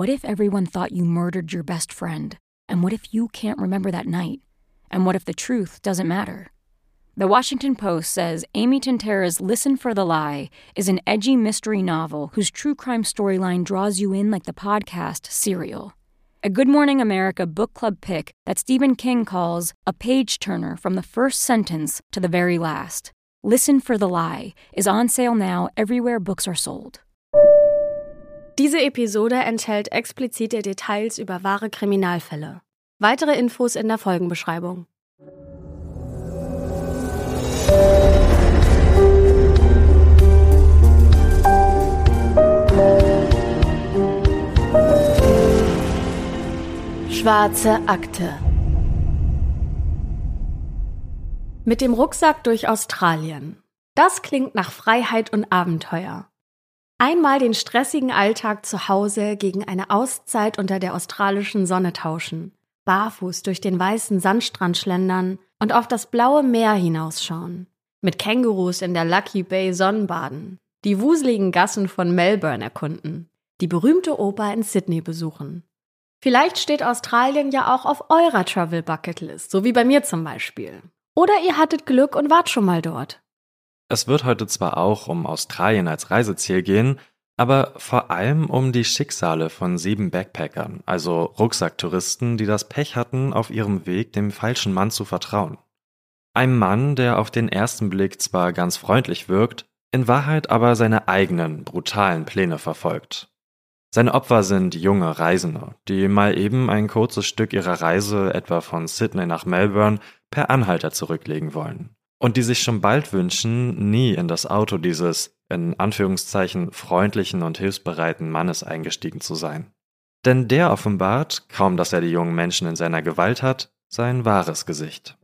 what if everyone thought you murdered your best friend? And what if you can't remember that night? And what if the truth doesn't matter? The Washington Post says Amy Tintera's Listen for the Lie is an edgy mystery novel whose true crime storyline draws you in like the podcast Serial. A Good Morning America book club pick that Stephen King calls a page turner from the first sentence to the very last. Listen for the Lie is on sale now everywhere books are sold. Diese Episode enthält explizite Details über wahre Kriminalfälle. Weitere Infos in der Folgenbeschreibung. Schwarze Akte Mit dem Rucksack durch Australien. Das klingt nach Freiheit und Abenteuer. Einmal den stressigen Alltag zu Hause gegen eine Auszeit unter der australischen Sonne tauschen, barfuß durch den weißen Sandstrand schlendern und auf das blaue Meer hinausschauen, mit Kängurus in der Lucky Bay Sonnenbaden, die wuseligen Gassen von Melbourne erkunden, die berühmte Oper in Sydney besuchen Vielleicht steht Australien ja auch auf eurer Travel Bucket List, so wie bei mir zum Beispiel. Oder ihr hattet Glück und wart schon mal dort. Es wird heute zwar auch um Australien als Reiseziel gehen, aber vor allem um die Schicksale von sieben Backpackern, also Rucksacktouristen, die das Pech hatten, auf ihrem Weg dem falschen Mann zu vertrauen. Ein Mann, der auf den ersten Blick zwar ganz freundlich wirkt, in Wahrheit aber seine eigenen brutalen Pläne verfolgt. Seine Opfer sind junge Reisende, die mal eben ein kurzes Stück ihrer Reise etwa von Sydney nach Melbourne per Anhalter zurücklegen wollen. Und die sich schon bald wünschen, nie in das Auto dieses, in Anführungszeichen, freundlichen und hilfsbereiten Mannes eingestiegen zu sein. Denn der offenbart, kaum dass er die jungen Menschen in seiner Gewalt hat, sein wahres Gesicht.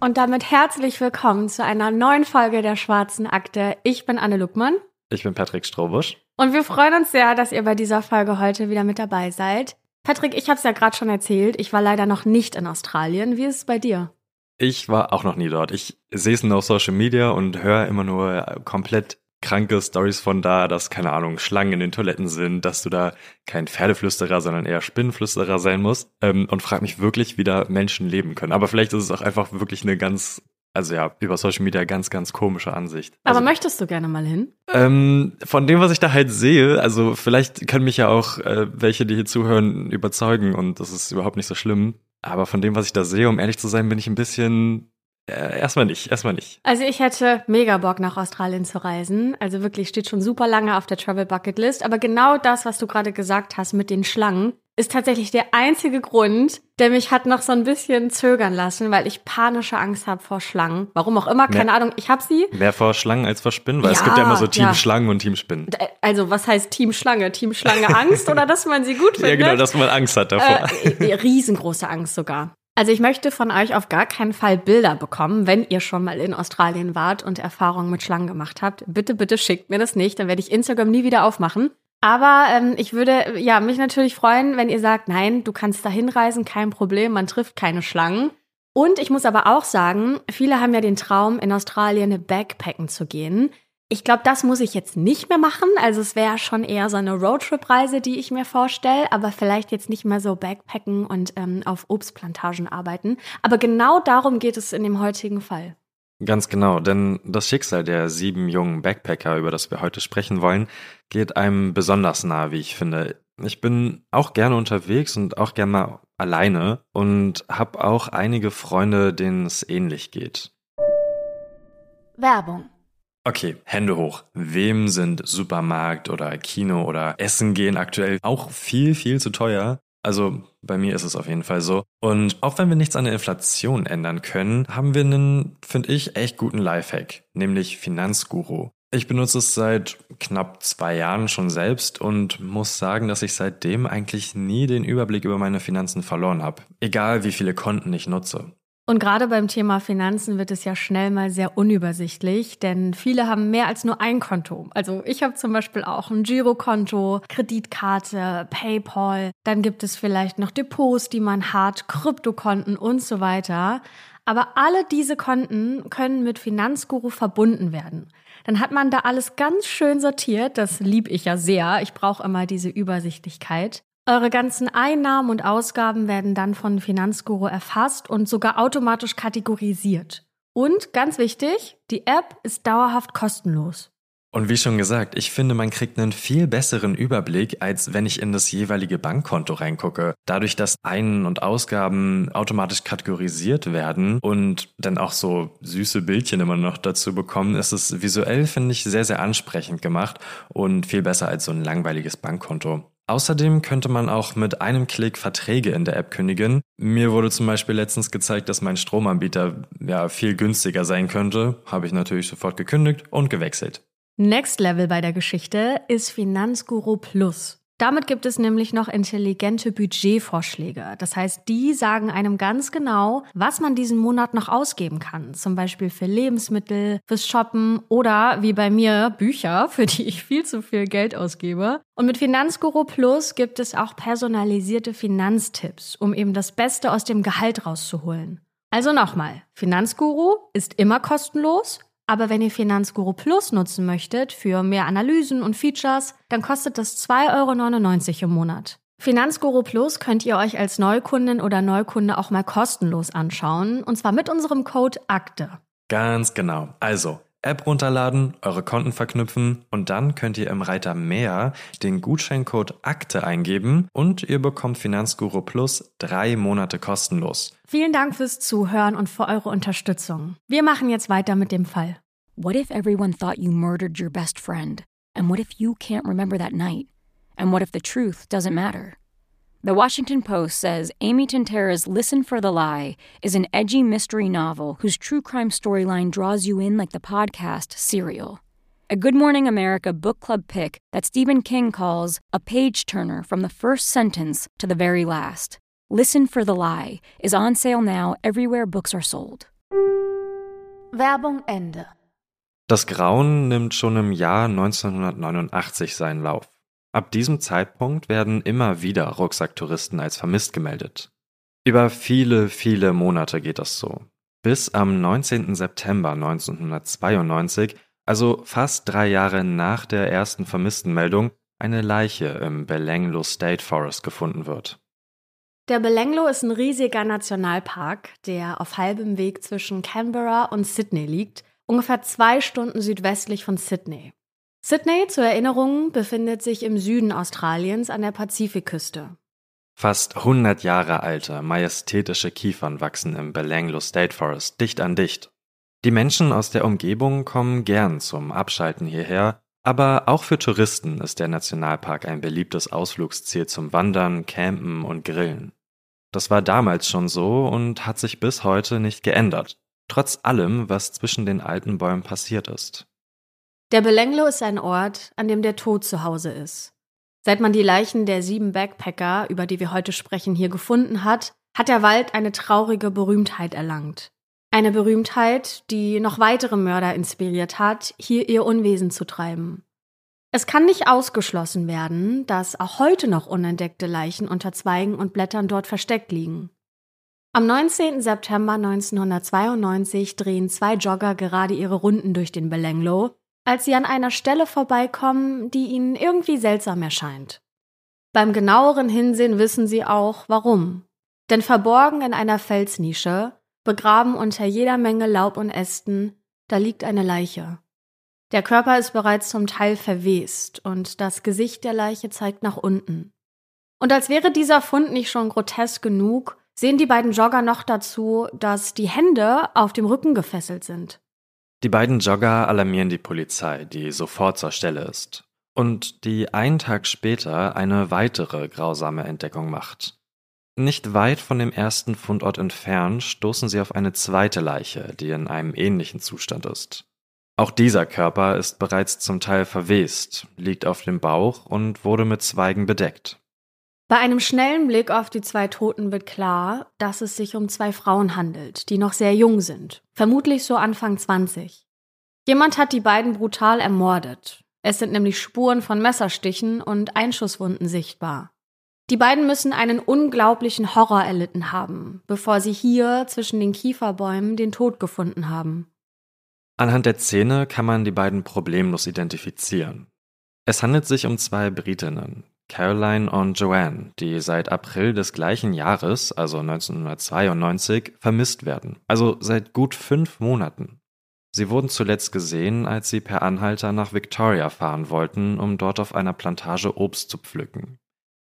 Und damit herzlich willkommen zu einer neuen Folge der Schwarzen Akte. Ich bin Anne Luckmann. Ich bin Patrick Strobusch. Und wir freuen uns sehr, dass ihr bei dieser Folge heute wieder mit dabei seid. Patrick, ich habe es ja gerade schon erzählt, ich war leider noch nicht in Australien. Wie ist es bei dir? Ich war auch noch nie dort. Ich sehe es nur auf Social Media und höre immer nur komplett kranke Stories von da, dass, keine Ahnung, Schlangen in den Toiletten sind, dass du da kein Pferdeflüsterer, sondern eher Spinnenflüsterer sein musst. Ähm, und frag mich wirklich, wie da Menschen leben können. Aber vielleicht ist es auch einfach wirklich eine ganz, also ja, über Social Media ganz, ganz komische Ansicht. Aber also, möchtest du gerne mal hin? Ähm, von dem, was ich da halt sehe, also vielleicht können mich ja auch äh, welche, die hier zuhören, überzeugen und das ist überhaupt nicht so schlimm. Aber von dem, was ich da sehe, um ehrlich zu sein, bin ich ein bisschen äh, erstmal nicht, erstmal nicht. Also ich hätte mega Bock nach Australien zu reisen. Also wirklich steht schon super lange auf der Travel Bucket List. Aber genau das, was du gerade gesagt hast mit den Schlangen, ist tatsächlich der einzige Grund, der mich hat noch so ein bisschen zögern lassen, weil ich panische Angst habe vor Schlangen. Warum auch immer, keine mehr, Ahnung, ich habe sie. Mehr vor Schlangen als vor Spinnen, weil ja, es gibt ja immer so Team ja. Schlangen und Team Spinnen. Also was heißt Team Schlange? Team Schlange Angst oder dass man sie gut findet? Ja genau, dass man Angst hat davor. Äh, riesengroße Angst sogar. Also ich möchte von euch auf gar keinen Fall Bilder bekommen, wenn ihr schon mal in Australien wart und Erfahrungen mit Schlangen gemacht habt. Bitte, bitte schickt mir das nicht, dann werde ich Instagram nie wieder aufmachen. Aber ähm, ich würde ja mich natürlich freuen, wenn ihr sagt, nein, du kannst da hinreisen, kein Problem, man trifft keine Schlangen. Und ich muss aber auch sagen, viele haben ja den Traum, in Australien Backpacken zu gehen. Ich glaube, das muss ich jetzt nicht mehr machen. Also es wäre schon eher so eine Roadtrip-Reise, die ich mir vorstelle, aber vielleicht jetzt nicht mehr so Backpacken und ähm, auf Obstplantagen arbeiten. Aber genau darum geht es in dem heutigen Fall. Ganz genau, denn das Schicksal der sieben jungen Backpacker, über das wir heute sprechen wollen, geht einem besonders nahe, wie ich finde. Ich bin auch gerne unterwegs und auch gerne mal alleine und habe auch einige Freunde, denen es ähnlich geht. Werbung Okay, Hände hoch. Wem sind Supermarkt oder Kino oder Essen gehen aktuell auch viel, viel zu teuer? Also bei mir ist es auf jeden Fall so. Und auch wenn wir nichts an der Inflation ändern können, haben wir einen, finde ich, echt guten Lifehack, nämlich Finanzguru. Ich benutze es seit knapp zwei Jahren schon selbst und muss sagen, dass ich seitdem eigentlich nie den Überblick über meine Finanzen verloren habe. Egal wie viele Konten ich nutze. Und gerade beim Thema Finanzen wird es ja schnell mal sehr unübersichtlich, denn viele haben mehr als nur ein Konto. Also ich habe zum Beispiel auch ein Girokonto, Kreditkarte, PayPal. Dann gibt es vielleicht noch Depots, die man hat, Kryptokonten und so weiter. Aber alle diese Konten können mit Finanzguru verbunden werden. Dann hat man da alles ganz schön sortiert. Das lieb ich ja sehr. Ich brauche immer diese Übersichtlichkeit. Eure ganzen Einnahmen und Ausgaben werden dann von Finanzguru erfasst und sogar automatisch kategorisiert. Und ganz wichtig, die App ist dauerhaft kostenlos. Und wie schon gesagt, ich finde, man kriegt einen viel besseren Überblick, als wenn ich in das jeweilige Bankkonto reingucke. Dadurch, dass Ein- und Ausgaben automatisch kategorisiert werden und dann auch so süße Bildchen immer noch dazu bekommen, ist es visuell, finde ich, sehr, sehr ansprechend gemacht und viel besser als so ein langweiliges Bankkonto. Außerdem könnte man auch mit einem Klick Verträge in der App kündigen. Mir wurde zum Beispiel letztens gezeigt, dass mein Stromanbieter ja viel günstiger sein könnte. Habe ich natürlich sofort gekündigt und gewechselt. Next Level bei der Geschichte ist Finanzguru Plus. Damit gibt es nämlich noch intelligente Budgetvorschläge. Das heißt, die sagen einem ganz genau, was man diesen Monat noch ausgeben kann. Zum Beispiel für Lebensmittel, fürs Shoppen oder wie bei mir Bücher, für die ich viel zu viel Geld ausgebe. Und mit Finanzguru Plus gibt es auch personalisierte Finanztipps, um eben das Beste aus dem Gehalt rauszuholen. Also nochmal, Finanzguru ist immer kostenlos aber wenn ihr Finanzguru Plus nutzen möchtet für mehr Analysen und Features, dann kostet das 2,99 Euro im Monat. Finanzguru Plus könnt ihr euch als Neukundin oder Neukunde auch mal kostenlos anschauen, und zwar mit unserem Code AKTE. Ganz genau. Also App runterladen, eure Konten verknüpfen und dann könnt ihr im Reiter Mehr den Gutscheincode Akte eingeben und ihr bekommt Finanzguru Plus drei Monate kostenlos. Vielen Dank fürs Zuhören und für eure Unterstützung. Wir machen jetzt weiter mit dem Fall. What if everyone thought you murdered your best friend? And what if you can't remember that night? And what if the truth doesn't matter? The Washington Post says Amy Tintera's Listen for the Lie is an edgy mystery novel whose true crime storyline draws you in like the podcast Serial. A Good Morning America book club pick that Stephen King calls a page turner from the first sentence to the very last. Listen for the Lie is on sale now everywhere books are sold. Werbung Ende. Das Grauen nimmt schon im Jahr 1989 seinen Lauf. Ab diesem Zeitpunkt werden immer wieder Rucksacktouristen als vermisst gemeldet. Über viele, viele Monate geht das so. Bis am 19. September 1992, also fast drei Jahre nach der ersten Vermisstenmeldung, eine Leiche im Belanglo State Forest gefunden wird. Der Belanglo ist ein riesiger Nationalpark, der auf halbem Weg zwischen Canberra und Sydney liegt, ungefähr zwei Stunden südwestlich von Sydney. Sydney, zur Erinnerung, befindet sich im Süden Australiens an der Pazifikküste. Fast 100 Jahre alte, majestätische Kiefern wachsen im Belanglo State Forest dicht an dicht. Die Menschen aus der Umgebung kommen gern zum Abschalten hierher, aber auch für Touristen ist der Nationalpark ein beliebtes Ausflugsziel zum Wandern, Campen und Grillen. Das war damals schon so und hat sich bis heute nicht geändert, trotz allem, was zwischen den alten Bäumen passiert ist. Der Belenglo ist ein Ort, an dem der Tod zu Hause ist. Seit man die Leichen der sieben Backpacker, über die wir heute sprechen, hier gefunden hat, hat der Wald eine traurige Berühmtheit erlangt. Eine Berühmtheit, die noch weitere Mörder inspiriert hat, hier ihr Unwesen zu treiben. Es kann nicht ausgeschlossen werden, dass auch heute noch unentdeckte Leichen unter Zweigen und Blättern dort versteckt liegen. Am 19. September 1992 drehen zwei Jogger gerade ihre Runden durch den Belenglo, als sie an einer Stelle vorbeikommen, die ihnen irgendwie seltsam erscheint. Beim genaueren Hinsehen wissen sie auch, warum. Denn verborgen in einer Felsnische, begraben unter jeder Menge Laub und Ästen, da liegt eine Leiche. Der Körper ist bereits zum Teil verwest und das Gesicht der Leiche zeigt nach unten. Und als wäre dieser Fund nicht schon grotesk genug, sehen die beiden Jogger noch dazu, dass die Hände auf dem Rücken gefesselt sind. Die beiden Jogger alarmieren die Polizei, die sofort zur Stelle ist und die einen Tag später eine weitere grausame Entdeckung macht. Nicht weit von dem ersten Fundort entfernt stoßen sie auf eine zweite Leiche, die in einem ähnlichen Zustand ist. Auch dieser Körper ist bereits zum Teil verwest, liegt auf dem Bauch und wurde mit Zweigen bedeckt. Bei einem schnellen Blick auf die zwei Toten wird klar, dass es sich um zwei Frauen handelt, die noch sehr jung sind, vermutlich so Anfang 20. Jemand hat die beiden brutal ermordet. Es sind nämlich Spuren von Messerstichen und Einschusswunden sichtbar. Die beiden müssen einen unglaublichen Horror erlitten haben, bevor sie hier zwischen den Kieferbäumen den Tod gefunden haben. Anhand der Szene kann man die beiden problemlos identifizieren. Es handelt sich um zwei Britinnen, Caroline und Joanne, die seit April des gleichen Jahres, also 1992, vermisst werden, also seit gut fünf Monaten. Sie wurden zuletzt gesehen, als sie per Anhalter nach Victoria fahren wollten, um dort auf einer Plantage Obst zu pflücken.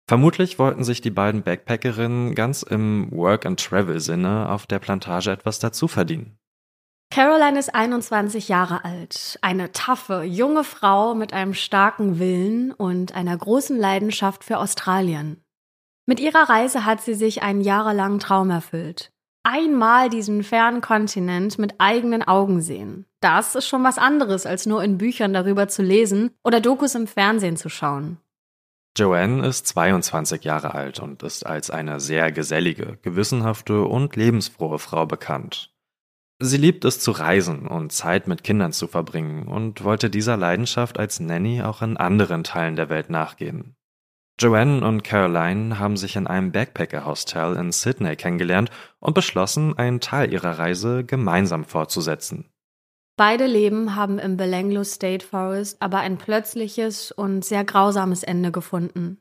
Vermutlich wollten sich die beiden Backpackerinnen ganz im Work-and-Travel-Sinne auf der Plantage etwas dazu verdienen. Caroline ist 21 Jahre alt, eine taffe, junge Frau mit einem starken Willen und einer großen Leidenschaft für Australien. Mit ihrer Reise hat sie sich einen jahrelangen Traum erfüllt. Einmal diesen fernen Kontinent mit eigenen Augen sehen. Das ist schon was anderes, als nur in Büchern darüber zu lesen oder Dokus im Fernsehen zu schauen. Joanne ist 22 Jahre alt und ist als eine sehr gesellige, gewissenhafte und lebensfrohe Frau bekannt. Sie liebt es zu reisen und Zeit mit Kindern zu verbringen und wollte dieser Leidenschaft als Nanny auch in anderen Teilen der Welt nachgehen. Joanne und Caroline haben sich in einem Backpacker-Hostel in Sydney kennengelernt und beschlossen, einen Teil ihrer Reise gemeinsam fortzusetzen. Beide Leben haben im Belanglo State Forest aber ein plötzliches und sehr grausames Ende gefunden.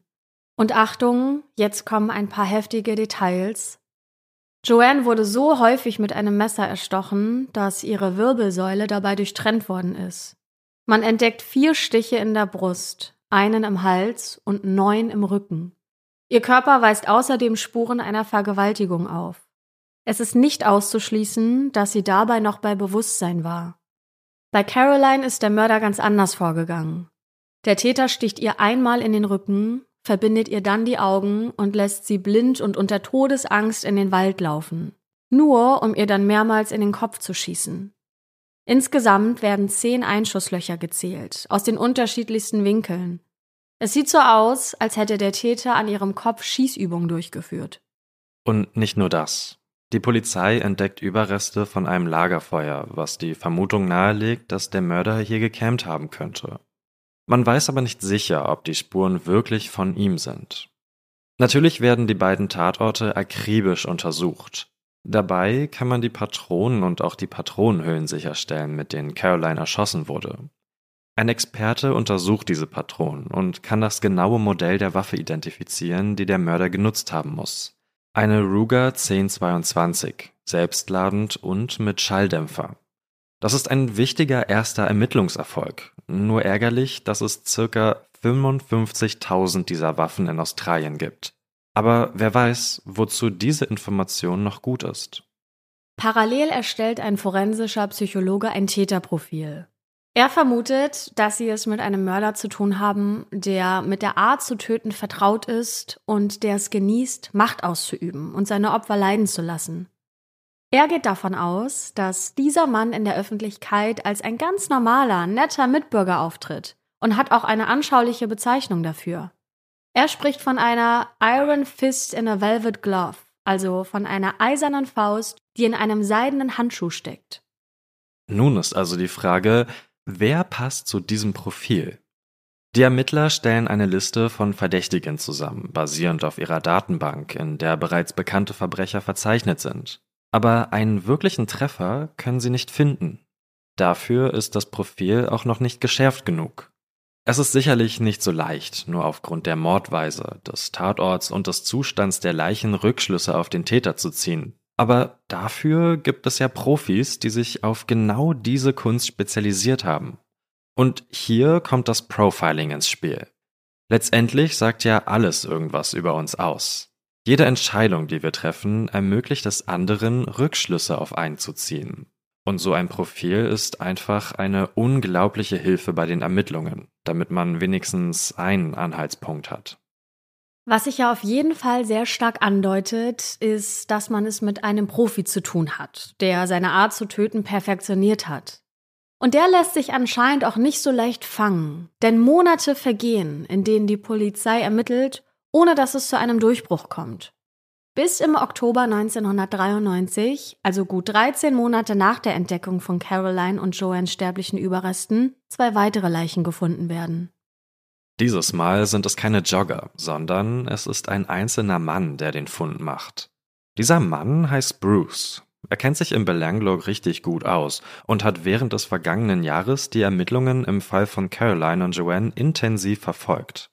Und Achtung, jetzt kommen ein paar heftige Details. Joanne wurde so häufig mit einem Messer erstochen, dass ihre Wirbelsäule dabei durchtrennt worden ist. Man entdeckt vier Stiche in der Brust, einen im Hals und neun im Rücken. Ihr Körper weist außerdem Spuren einer Vergewaltigung auf. Es ist nicht auszuschließen, dass sie dabei noch bei Bewusstsein war. Bei Caroline ist der Mörder ganz anders vorgegangen. Der Täter sticht ihr einmal in den Rücken, verbindet ihr dann die Augen und lässt sie blind und unter Todesangst in den Wald laufen, nur um ihr dann mehrmals in den Kopf zu schießen. Insgesamt werden zehn Einschusslöcher gezählt, aus den unterschiedlichsten Winkeln. Es sieht so aus, als hätte der Täter an ihrem Kopf Schießübungen durchgeführt. Und nicht nur das. Die Polizei entdeckt Überreste von einem Lagerfeuer, was die Vermutung nahelegt, dass der Mörder hier gecampt haben könnte. Man weiß aber nicht sicher, ob die Spuren wirklich von ihm sind. Natürlich werden die beiden Tatorte akribisch untersucht. Dabei kann man die Patronen und auch die Patronenhüllen sicherstellen, mit denen Caroline erschossen wurde. Ein Experte untersucht diese Patronen und kann das genaue Modell der Waffe identifizieren, die der Mörder genutzt haben muss. Eine Ruger 1022, selbstladend und mit Schalldämpfer. Das ist ein wichtiger erster Ermittlungserfolg. Nur ärgerlich, dass es circa 55.000 dieser Waffen in Australien gibt. Aber wer weiß, wozu diese Information noch gut ist. Parallel erstellt ein forensischer Psychologe ein Täterprofil. Er vermutet, dass sie es mit einem Mörder zu tun haben, der mit der Art zu töten vertraut ist und der es genießt, Macht auszuüben und seine Opfer leiden zu lassen. Er geht davon aus, dass dieser Mann in der Öffentlichkeit als ein ganz normaler, netter Mitbürger auftritt und hat auch eine anschauliche Bezeichnung dafür. Er spricht von einer Iron Fist in a Velvet Glove, also von einer eisernen Faust, die in einem seidenen Handschuh steckt. Nun ist also die Frage, Wer passt zu diesem Profil? Die Ermittler stellen eine Liste von Verdächtigen zusammen, basierend auf ihrer Datenbank, in der bereits bekannte Verbrecher verzeichnet sind. Aber einen wirklichen Treffer können sie nicht finden. Dafür ist das Profil auch noch nicht geschärft genug. Es ist sicherlich nicht so leicht, nur aufgrund der Mordweise, des Tatorts und des Zustands der Leichen Rückschlüsse auf den Täter zu ziehen. Aber dafür gibt es ja Profis, die sich auf genau diese Kunst spezialisiert haben. Und hier kommt das Profiling ins Spiel. Letztendlich sagt ja alles irgendwas über uns aus. Jede Entscheidung, die wir treffen, ermöglicht es anderen, Rückschlüsse auf einen zu ziehen. Und so ein Profil ist einfach eine unglaubliche Hilfe bei den Ermittlungen, damit man wenigstens einen Anhaltspunkt hat. Was sich ja auf jeden Fall sehr stark andeutet, ist, dass man es mit einem Profi zu tun hat, der seine Art zu töten perfektioniert hat. Und der lässt sich anscheinend auch nicht so leicht fangen, denn Monate vergehen, in denen die Polizei ermittelt, ohne dass es zu einem Durchbruch kommt. Bis im Oktober 1993, also gut 13 Monate nach der Entdeckung von Caroline und Joannes sterblichen Überresten, zwei weitere Leichen gefunden werden. Dieses Mal sind es keine Jogger, sondern es ist ein einzelner Mann, der den Fund macht. Dieser Mann heißt Bruce. Er kennt sich im Belanglo richtig gut aus und hat während des vergangenen Jahres die Ermittlungen im Fall von Caroline und Joanne intensiv verfolgt.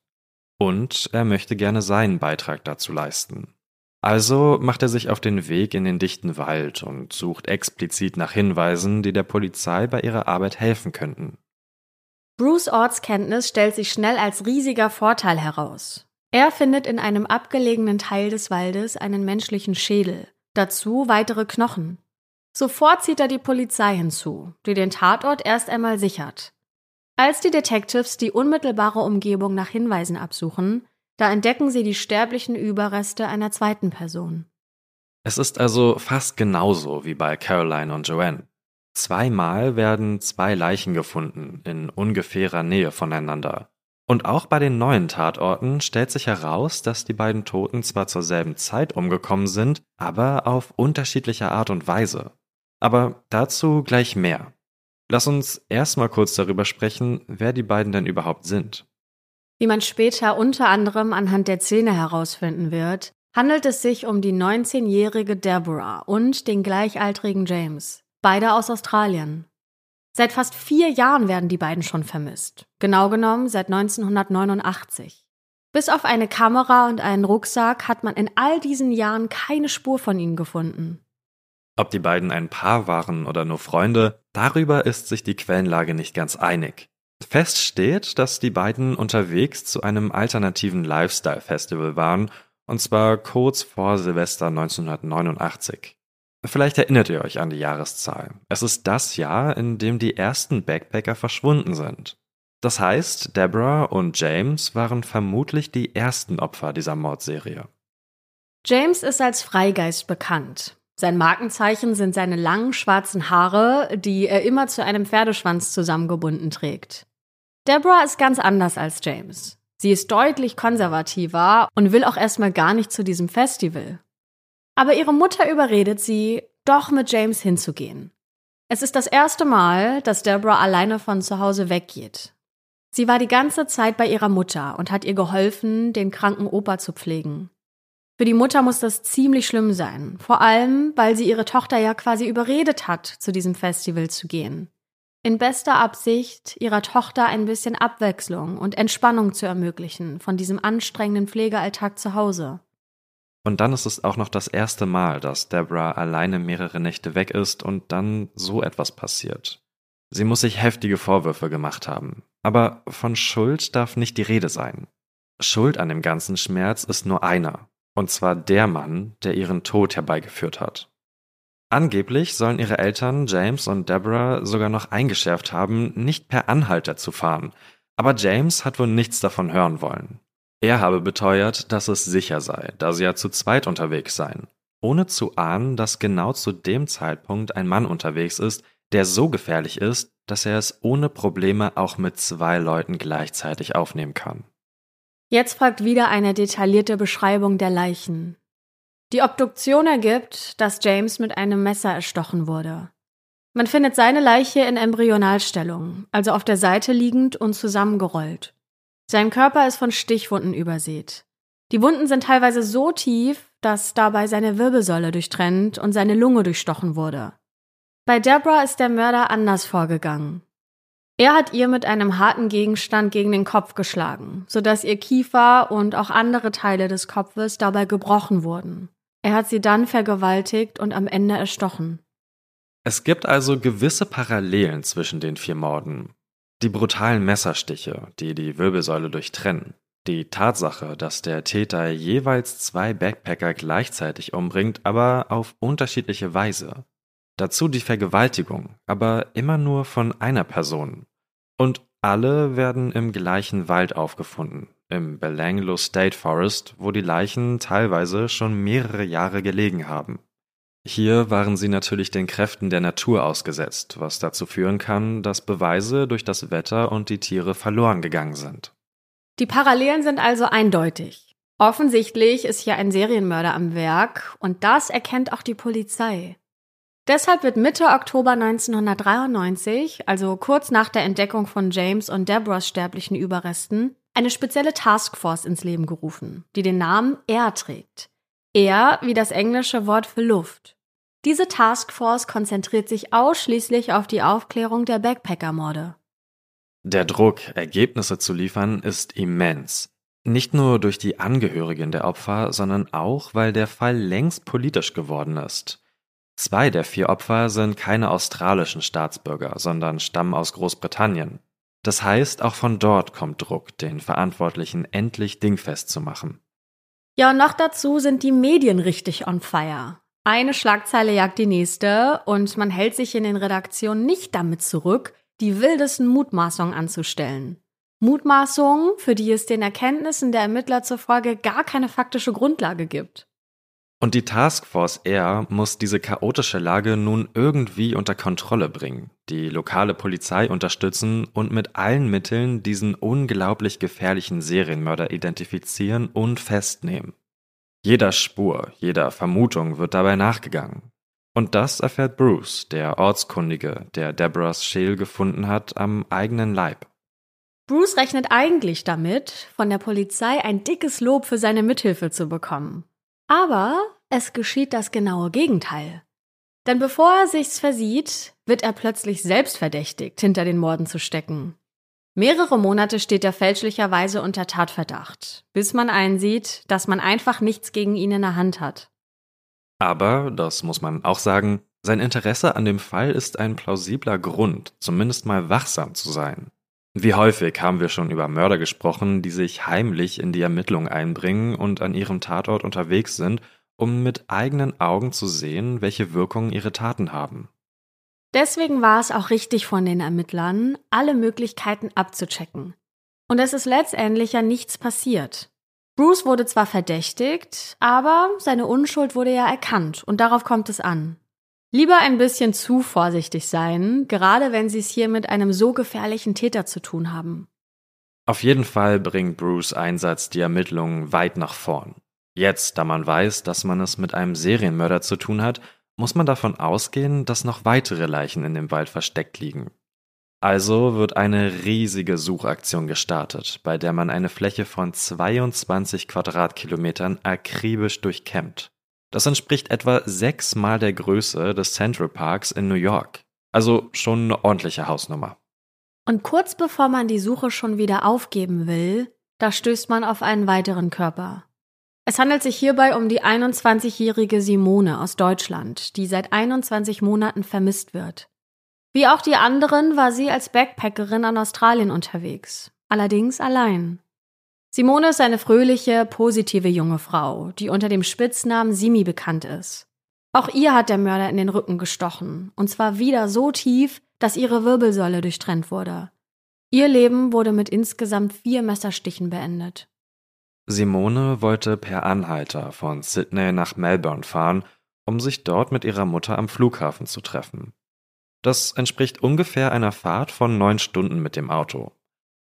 Und er möchte gerne seinen Beitrag dazu leisten. Also macht er sich auf den Weg in den dichten Wald und sucht explizit nach Hinweisen, die der Polizei bei ihrer Arbeit helfen könnten. Bruce Ortskenntnis stellt sich schnell als riesiger Vorteil heraus. Er findet in einem abgelegenen Teil des Waldes einen menschlichen Schädel, dazu weitere Knochen. Sofort zieht er die Polizei hinzu, die den Tatort erst einmal sichert. Als die Detectives die unmittelbare Umgebung nach Hinweisen absuchen, da entdecken sie die sterblichen Überreste einer zweiten Person. Es ist also fast genauso wie bei Caroline und Joanne. Zweimal werden zwei Leichen gefunden in ungefährer Nähe voneinander. Und auch bei den neuen Tatorten stellt sich heraus, dass die beiden Toten zwar zur selben Zeit umgekommen sind, aber auf unterschiedliche Art und Weise. Aber dazu gleich mehr. Lass uns erstmal kurz darüber sprechen, wer die beiden denn überhaupt sind. Wie man später unter anderem anhand der Szene herausfinden wird, handelt es sich um die 19-jährige Deborah und den gleichaltrigen James beide aus Australien. Seit fast vier Jahren werden die beiden schon vermisst, genau genommen seit 1989. Bis auf eine Kamera und einen Rucksack hat man in all diesen Jahren keine Spur von ihnen gefunden. Ob die beiden ein Paar waren oder nur Freunde, darüber ist sich die Quellenlage nicht ganz einig. Fest steht, dass die beiden unterwegs zu einem alternativen Lifestyle-Festival waren, und zwar kurz vor Silvester 1989. Vielleicht erinnert ihr euch an die Jahreszahl. Es ist das Jahr, in dem die ersten Backpacker verschwunden sind. Das heißt, Deborah und James waren vermutlich die ersten Opfer dieser Mordserie. James ist als Freigeist bekannt. Sein Markenzeichen sind seine langen schwarzen Haare, die er immer zu einem Pferdeschwanz zusammengebunden trägt. Deborah ist ganz anders als James. Sie ist deutlich konservativer und will auch erstmal gar nicht zu diesem Festival. Aber ihre Mutter überredet sie, doch mit James hinzugehen. Es ist das erste Mal, dass Deborah alleine von zu Hause weggeht. Sie war die ganze Zeit bei ihrer Mutter und hat ihr geholfen, den kranken Opa zu pflegen. Für die Mutter muss das ziemlich schlimm sein, vor allem, weil sie ihre Tochter ja quasi überredet hat, zu diesem Festival zu gehen. In bester Absicht, ihrer Tochter ein bisschen Abwechslung und Entspannung zu ermöglichen von diesem anstrengenden Pflegealltag zu Hause. Und dann ist es auch noch das erste Mal, dass Deborah alleine mehrere Nächte weg ist und dann so etwas passiert. Sie muss sich heftige Vorwürfe gemacht haben. Aber von Schuld darf nicht die Rede sein. Schuld an dem ganzen Schmerz ist nur einer. Und zwar der Mann, der ihren Tod herbeigeführt hat. Angeblich sollen ihre Eltern James und Deborah sogar noch eingeschärft haben, nicht per Anhalter zu fahren. Aber James hat wohl nichts davon hören wollen. Er habe beteuert, dass es sicher sei, da sie ja zu zweit unterwegs seien, ohne zu ahnen, dass genau zu dem Zeitpunkt ein Mann unterwegs ist, der so gefährlich ist, dass er es ohne Probleme auch mit zwei Leuten gleichzeitig aufnehmen kann. Jetzt folgt wieder eine detaillierte Beschreibung der Leichen. Die Obduktion ergibt, dass James mit einem Messer erstochen wurde. Man findet seine Leiche in Embryonalstellung, also auf der Seite liegend und zusammengerollt. Sein Körper ist von Stichwunden übersät. Die Wunden sind teilweise so tief, dass dabei seine Wirbelsäule durchtrennt und seine Lunge durchstochen wurde. Bei Deborah ist der Mörder anders vorgegangen. Er hat ihr mit einem harten Gegenstand gegen den Kopf geschlagen, sodass ihr Kiefer und auch andere Teile des Kopfes dabei gebrochen wurden. Er hat sie dann vergewaltigt und am Ende erstochen. Es gibt also gewisse Parallelen zwischen den vier Morden. Die brutalen Messerstiche, die die Wirbelsäule durchtrennen. Die Tatsache, dass der Täter jeweils zwei Backpacker gleichzeitig umbringt, aber auf unterschiedliche Weise. Dazu die Vergewaltigung, aber immer nur von einer Person. Und alle werden im gleichen Wald aufgefunden, im Belanglo State Forest, wo die Leichen teilweise schon mehrere Jahre gelegen haben. Hier waren sie natürlich den Kräften der Natur ausgesetzt, was dazu führen kann, dass Beweise durch das Wetter und die Tiere verloren gegangen sind. Die Parallelen sind also eindeutig. Offensichtlich ist hier ein Serienmörder am Werk und das erkennt auch die Polizei. Deshalb wird Mitte Oktober 1993, also kurz nach der Entdeckung von James und Deborahs sterblichen Überresten, eine spezielle Taskforce ins Leben gerufen, die den Namen Air trägt. Air wie das englische Wort für Luft. Diese Taskforce konzentriert sich ausschließlich auf die Aufklärung der Backpacker-Morde. Der Druck, Ergebnisse zu liefern, ist immens. Nicht nur durch die Angehörigen der Opfer, sondern auch, weil der Fall längst politisch geworden ist. Zwei der vier Opfer sind keine australischen Staatsbürger, sondern stammen aus Großbritannien. Das heißt, auch von dort kommt Druck, den Verantwortlichen endlich dingfest zu machen. Ja, und noch dazu sind die Medien richtig on fire. Eine Schlagzeile jagt die nächste und man hält sich in den Redaktionen nicht damit zurück, die wildesten Mutmaßungen anzustellen. Mutmaßungen, für die es den Erkenntnissen der Ermittler zufolge gar keine faktische Grundlage gibt. Und die Taskforce R muss diese chaotische Lage nun irgendwie unter Kontrolle bringen, die lokale Polizei unterstützen und mit allen Mitteln diesen unglaublich gefährlichen Serienmörder identifizieren und festnehmen. Jeder Spur, jeder Vermutung wird dabei nachgegangen. Und das erfährt Bruce, der Ortskundige, der Deborahs Scheel gefunden hat, am eigenen Leib. Bruce rechnet eigentlich damit, von der Polizei ein dickes Lob für seine Mithilfe zu bekommen. Aber es geschieht das genaue Gegenteil. Denn bevor er sich's versieht, wird er plötzlich selbst verdächtigt, hinter den Morden zu stecken. Mehrere Monate steht er fälschlicherweise unter Tatverdacht, bis man einsieht, dass man einfach nichts gegen ihn in der Hand hat. Aber, das muss man auch sagen, sein Interesse an dem Fall ist ein plausibler Grund, zumindest mal wachsam zu sein. Wie häufig haben wir schon über Mörder gesprochen, die sich heimlich in die Ermittlung einbringen und an ihrem Tatort unterwegs sind, um mit eigenen Augen zu sehen, welche Wirkung ihre Taten haben. Deswegen war es auch richtig von den Ermittlern, alle Möglichkeiten abzuchecken. Und es ist letztendlich ja nichts passiert. Bruce wurde zwar verdächtigt, aber seine Unschuld wurde ja erkannt und darauf kommt es an. Lieber ein bisschen zu vorsichtig sein, gerade wenn Sie es hier mit einem so gefährlichen Täter zu tun haben. Auf jeden Fall bringt Bruce Einsatz die Ermittlungen weit nach vorn. Jetzt, da man weiß, dass man es mit einem Serienmörder zu tun hat, muss man davon ausgehen, dass noch weitere Leichen in dem Wald versteckt liegen. Also wird eine riesige Suchaktion gestartet, bei der man eine Fläche von 22 Quadratkilometern akribisch durchkämmt. Das entspricht etwa sechsmal der Größe des Central Parks in New York. Also schon eine ordentliche Hausnummer. Und kurz bevor man die Suche schon wieder aufgeben will, da stößt man auf einen weiteren Körper. Es handelt sich hierbei um die 21-jährige Simone aus Deutschland, die seit 21 Monaten vermisst wird. Wie auch die anderen war sie als Backpackerin an Australien unterwegs, allerdings allein. Simone ist eine fröhliche, positive junge Frau, die unter dem Spitznamen Simi bekannt ist. Auch ihr hat der Mörder in den Rücken gestochen, und zwar wieder so tief, dass ihre Wirbelsäule durchtrennt wurde. Ihr Leben wurde mit insgesamt vier Messerstichen beendet. Simone wollte per Anhalter von Sydney nach Melbourne fahren, um sich dort mit ihrer Mutter am Flughafen zu treffen. Das entspricht ungefähr einer Fahrt von neun Stunden mit dem Auto.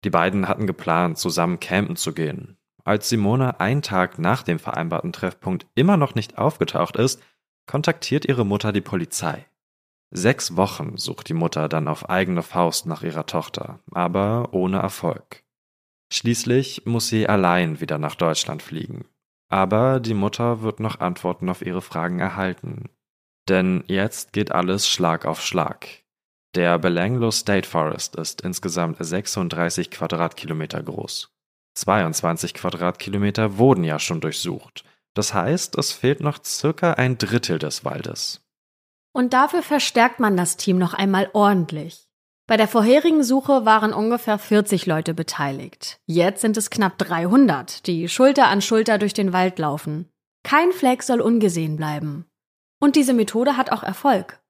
Die beiden hatten geplant, zusammen campen zu gehen. Als Simone einen Tag nach dem vereinbarten Treffpunkt immer noch nicht aufgetaucht ist, kontaktiert ihre Mutter die Polizei. Sechs Wochen sucht die Mutter dann auf eigene Faust nach ihrer Tochter, aber ohne Erfolg. Schließlich muss sie allein wieder nach Deutschland fliegen. Aber die Mutter wird noch Antworten auf ihre Fragen erhalten. Denn jetzt geht alles Schlag auf Schlag. Der Belanglo State Forest ist insgesamt 36 Quadratkilometer groß. 22 Quadratkilometer wurden ja schon durchsucht. Das heißt, es fehlt noch circa ein Drittel des Waldes. Und dafür verstärkt man das Team noch einmal ordentlich. Bei der vorherigen Suche waren ungefähr 40 Leute beteiligt. Jetzt sind es knapp 300, die Schulter an Schulter durch den Wald laufen. Kein Fleck soll ungesehen bleiben. Und diese Methode hat auch Erfolg.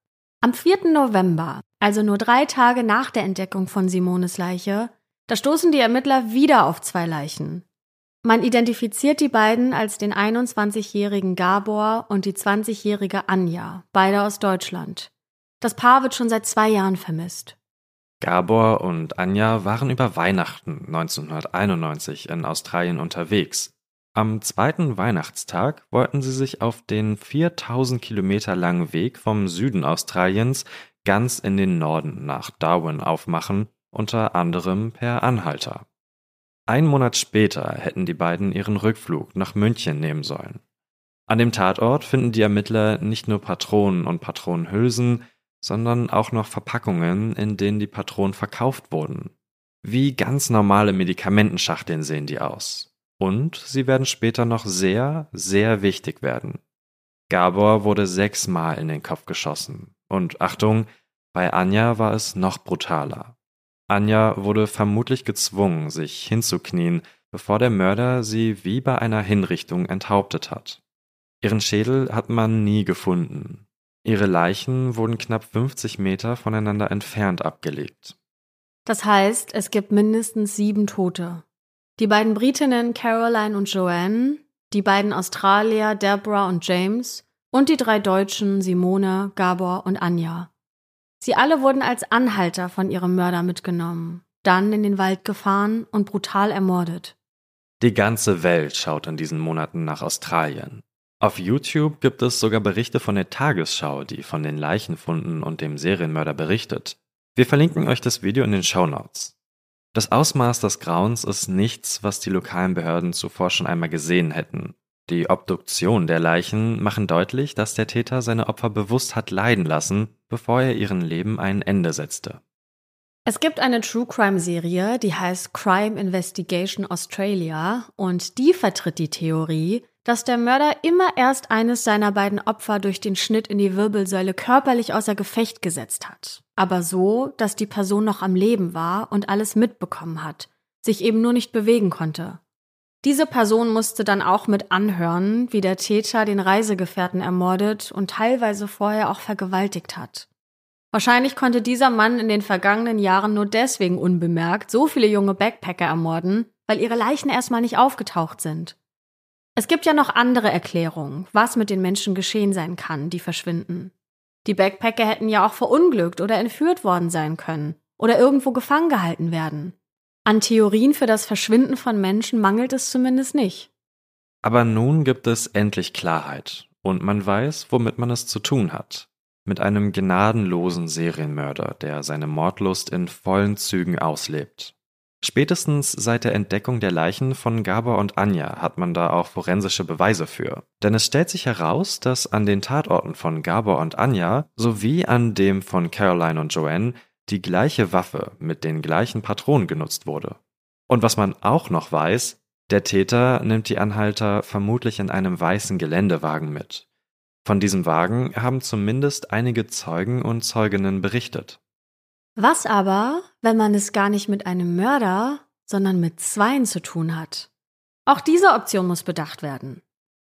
Am 4. November, also nur drei Tage nach der Entdeckung von Simones Leiche, da stoßen die Ermittler wieder auf zwei Leichen. Man identifiziert die beiden als den 21-jährigen Gabor und die 20-jährige Anja, beide aus Deutschland. Das Paar wird schon seit zwei Jahren vermisst. Gabor und Anja waren über Weihnachten 1991 in Australien unterwegs. Am zweiten Weihnachtstag wollten sie sich auf den 4000 Kilometer langen Weg vom Süden Australiens ganz in den Norden nach Darwin aufmachen, unter anderem per Anhalter. Ein Monat später hätten die beiden ihren Rückflug nach München nehmen sollen. An dem Tatort finden die Ermittler nicht nur Patronen und Patronenhülsen, sondern auch noch Verpackungen, in denen die Patronen verkauft wurden. Wie ganz normale Medikamentenschachteln sehen die aus. Und sie werden später noch sehr, sehr wichtig werden. Gabor wurde sechsmal in den Kopf geschossen. Und Achtung, bei Anja war es noch brutaler. Anja wurde vermutlich gezwungen, sich hinzuknien, bevor der Mörder sie wie bei einer Hinrichtung enthauptet hat. Ihren Schädel hat man nie gefunden. Ihre Leichen wurden knapp 50 Meter voneinander entfernt abgelegt. Das heißt, es gibt mindestens sieben Tote. Die beiden Britinnen Caroline und Joanne, die beiden Australier Deborah und James und die drei Deutschen Simone, Gabor und Anja. Sie alle wurden als Anhalter von ihrem Mörder mitgenommen, dann in den Wald gefahren und brutal ermordet. Die ganze Welt schaut in diesen Monaten nach Australien. Auf YouTube gibt es sogar Berichte von der Tagesschau, die von den Leichenfunden und dem Serienmörder berichtet. Wir verlinken euch das Video in den Show Notes. Das Ausmaß des Grauens ist nichts, was die lokalen Behörden zuvor schon einmal gesehen hätten. Die Obduktion der Leichen machen deutlich, dass der Täter seine Opfer bewusst hat leiden lassen, bevor er ihren Leben ein Ende setzte. Es gibt eine True Crime Serie, die heißt Crime Investigation Australia und die vertritt die Theorie, dass der Mörder immer erst eines seiner beiden Opfer durch den Schnitt in die Wirbelsäule körperlich außer Gefecht gesetzt hat. Aber so, dass die Person noch am Leben war und alles mitbekommen hat, sich eben nur nicht bewegen konnte. Diese Person musste dann auch mit anhören, wie der Täter den Reisegefährten ermordet und teilweise vorher auch vergewaltigt hat. Wahrscheinlich konnte dieser Mann in den vergangenen Jahren nur deswegen unbemerkt so viele junge Backpacker ermorden, weil ihre Leichen erstmal nicht aufgetaucht sind. Es gibt ja noch andere Erklärungen, was mit den Menschen geschehen sein kann, die verschwinden. Die Backpacker hätten ja auch verunglückt oder entführt worden sein können oder irgendwo gefangen gehalten werden. An Theorien für das Verschwinden von Menschen mangelt es zumindest nicht. Aber nun gibt es endlich Klarheit und man weiß, womit man es zu tun hat. Mit einem gnadenlosen Serienmörder, der seine Mordlust in vollen Zügen auslebt. Spätestens seit der Entdeckung der Leichen von Gabor und Anja hat man da auch forensische Beweise für. Denn es stellt sich heraus, dass an den Tatorten von Gabor und Anja sowie an dem von Caroline und Joanne die gleiche Waffe mit den gleichen Patronen genutzt wurde. Und was man auch noch weiß, der Täter nimmt die Anhalter vermutlich in einem weißen Geländewagen mit. Von diesem Wagen haben zumindest einige Zeugen und Zeuginnen berichtet. Was aber, wenn man es gar nicht mit einem Mörder, sondern mit Zweien zu tun hat? Auch diese Option muss bedacht werden.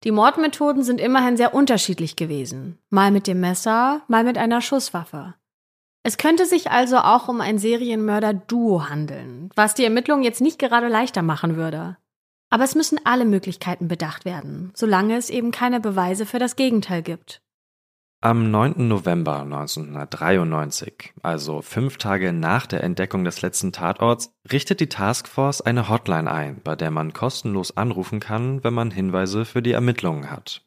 Die Mordmethoden sind immerhin sehr unterschiedlich gewesen, mal mit dem Messer, mal mit einer Schusswaffe. Es könnte sich also auch um ein Serienmörder-Duo handeln, was die Ermittlungen jetzt nicht gerade leichter machen würde. Aber es müssen alle Möglichkeiten bedacht werden, solange es eben keine Beweise für das Gegenteil gibt. Am 9. November 1993, also fünf Tage nach der Entdeckung des letzten Tatorts, richtet die Taskforce eine Hotline ein, bei der man kostenlos anrufen kann, wenn man Hinweise für die Ermittlungen hat.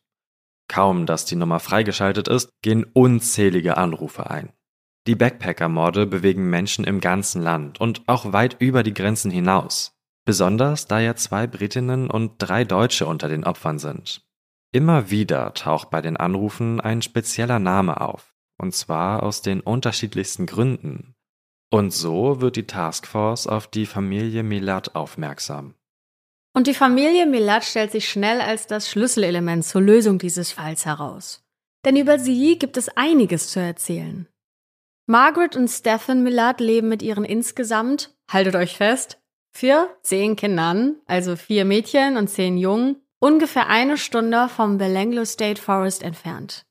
Kaum, dass die Nummer freigeschaltet ist, gehen unzählige Anrufe ein. Die Backpacker-Morde bewegen Menschen im ganzen Land und auch weit über die Grenzen hinaus. Besonders da ja zwei Britinnen und drei Deutsche unter den Opfern sind. Immer wieder taucht bei den Anrufen ein spezieller Name auf, und zwar aus den unterschiedlichsten Gründen. Und so wird die Taskforce auf die Familie Milat aufmerksam. Und die Familie Milat stellt sich schnell als das Schlüsselelement zur Lösung dieses Falls heraus. Denn über sie gibt es einiges zu erzählen. Margaret und Stephen Milat leben mit ihren insgesamt, haltet euch fest, vier, zehn Kindern, also vier Mädchen und zehn Jungen, ungefähr eine Stunde vom Belanglo State Forest entfernt.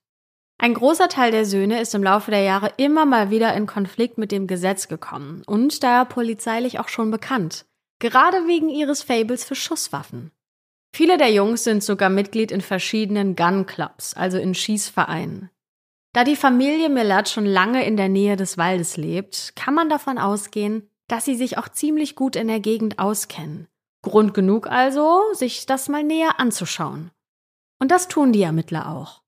Ein großer Teil der Söhne ist im Laufe der Jahre immer mal wieder in Konflikt mit dem Gesetz gekommen und daher polizeilich auch schon bekannt, gerade wegen ihres Fables für Schusswaffen. Viele der Jungs sind sogar Mitglied in verschiedenen Gun Clubs, also in Schießvereinen. Da die Familie Millat schon lange in der Nähe des Waldes lebt, kann man davon ausgehen, dass sie sich auch ziemlich gut in der Gegend auskennen Grund genug also, sich das mal näher anzuschauen. Und das tun die Ermittler auch.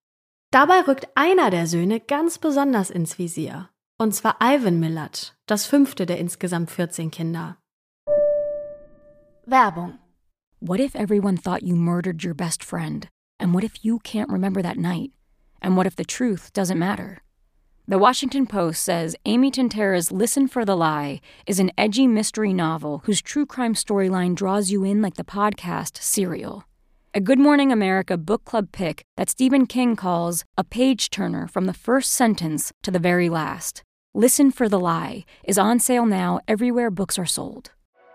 Dabei rückt einer der Söhne ganz besonders ins Visier. Und zwar Ivan Millard, das fünfte der insgesamt 14 Kinder. Werbung. What if everyone thought you murdered your best friend? And what if you can't remember that night? And what if the truth doesn't matter? The Washington Post says Amy Tintera's Listen for the Lie is an edgy mystery novel whose true crime storyline draws you in like the podcast Serial. A Good Morning America book club pick that Stephen King calls a page turner from the first sentence to the very last. Listen for the Lie is on sale now everywhere books are sold.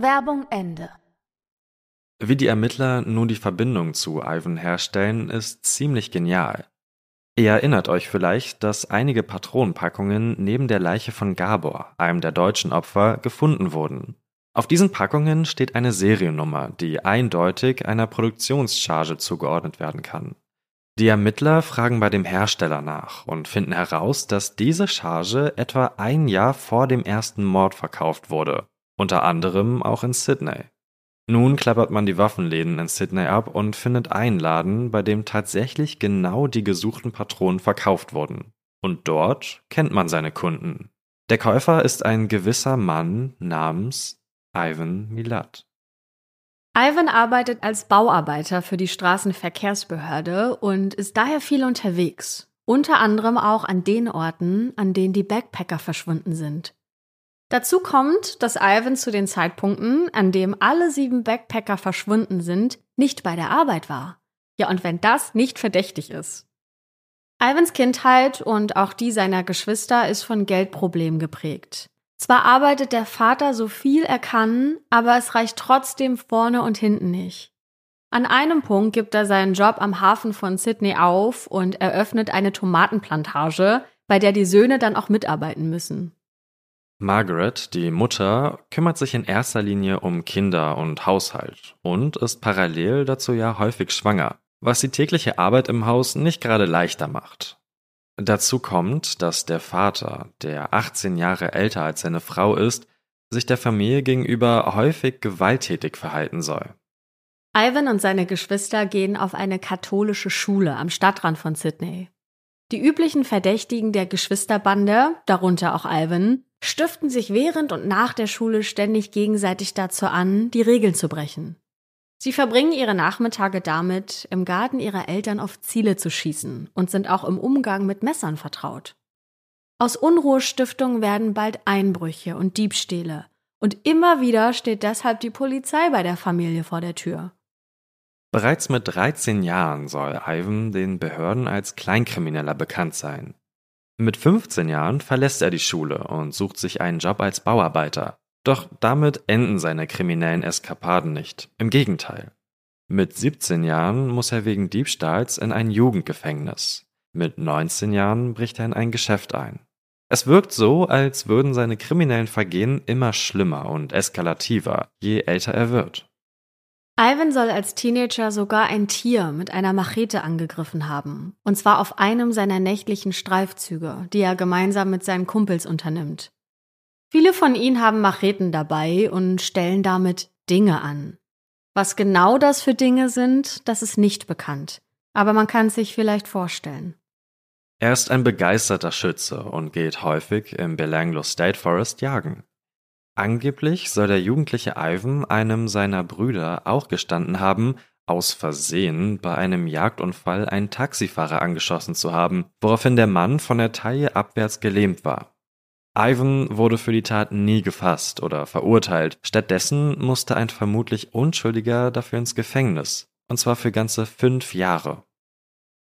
Werbung Ende. Wie die Ermittler nun die Verbindung zu Ivan herstellen, ist ziemlich genial. Ihr erinnert euch vielleicht, dass einige Patronenpackungen neben der Leiche von Gabor, einem der deutschen Opfer, gefunden wurden. Auf diesen Packungen steht eine Seriennummer, die eindeutig einer Produktionscharge zugeordnet werden kann. Die Ermittler fragen bei dem Hersteller nach und finden heraus, dass diese Charge etwa ein Jahr vor dem ersten Mord verkauft wurde, unter anderem auch in Sydney. Nun klappert man die Waffenläden in Sydney ab und findet einen Laden, bei dem tatsächlich genau die gesuchten Patronen verkauft wurden. Und dort kennt man seine Kunden. Der Käufer ist ein gewisser Mann namens Ivan Milat. Ivan arbeitet als Bauarbeiter für die Straßenverkehrsbehörde und ist daher viel unterwegs. Unter anderem auch an den Orten, an denen die Backpacker verschwunden sind. Dazu kommt, dass Ivan zu den Zeitpunkten, an dem alle sieben Backpacker verschwunden sind, nicht bei der Arbeit war. Ja, und wenn das nicht verdächtig ist. Ivans Kindheit und auch die seiner Geschwister ist von Geldproblemen geprägt. Zwar arbeitet der Vater so viel er kann, aber es reicht trotzdem vorne und hinten nicht. An einem Punkt gibt er seinen Job am Hafen von Sydney auf und eröffnet eine Tomatenplantage, bei der die Söhne dann auch mitarbeiten müssen. Margaret, die Mutter, kümmert sich in erster Linie um Kinder und Haushalt und ist parallel dazu ja häufig schwanger, was die tägliche Arbeit im Haus nicht gerade leichter macht. Dazu kommt, dass der Vater, der 18 Jahre älter als seine Frau ist, sich der Familie gegenüber häufig gewalttätig verhalten soll. Ivan und seine Geschwister gehen auf eine katholische Schule am Stadtrand von Sydney. Die üblichen Verdächtigen der Geschwisterbande, darunter auch Ivan, stiften sich während und nach der Schule ständig gegenseitig dazu an, die Regeln zu brechen. Sie verbringen ihre Nachmittage damit, im Garten ihrer Eltern auf Ziele zu schießen und sind auch im Umgang mit Messern vertraut. Aus Unruhestiftungen werden bald Einbrüche und Diebstähle, und immer wieder steht deshalb die Polizei bei der Familie vor der Tür. Bereits mit 13 Jahren soll Ivan den Behörden als Kleinkrimineller bekannt sein. Mit 15 Jahren verlässt er die Schule und sucht sich einen Job als Bauarbeiter. Doch damit enden seine kriminellen Eskapaden nicht. Im Gegenteil. Mit 17 Jahren muss er wegen Diebstahls in ein Jugendgefängnis. Mit 19 Jahren bricht er in ein Geschäft ein. Es wirkt so, als würden seine kriminellen Vergehen immer schlimmer und eskalativer, je älter er wird. Ivan soll als Teenager sogar ein Tier mit einer Machete angegriffen haben, und zwar auf einem seiner nächtlichen Streifzüge, die er gemeinsam mit seinen Kumpels unternimmt. Viele von ihnen haben Macheten dabei und stellen damit Dinge an. Was genau das für Dinge sind, das ist nicht bekannt, aber man kann es sich vielleicht vorstellen. Er ist ein begeisterter Schütze und geht häufig im Belanglo State Forest jagen. Angeblich soll der jugendliche Ivan einem seiner Brüder auch gestanden haben, aus Versehen bei einem Jagdunfall einen Taxifahrer angeschossen zu haben, woraufhin der Mann von der Taille abwärts gelähmt war. Ivan wurde für die Tat nie gefasst oder verurteilt, stattdessen musste ein vermutlich Unschuldiger dafür ins Gefängnis, und zwar für ganze fünf Jahre.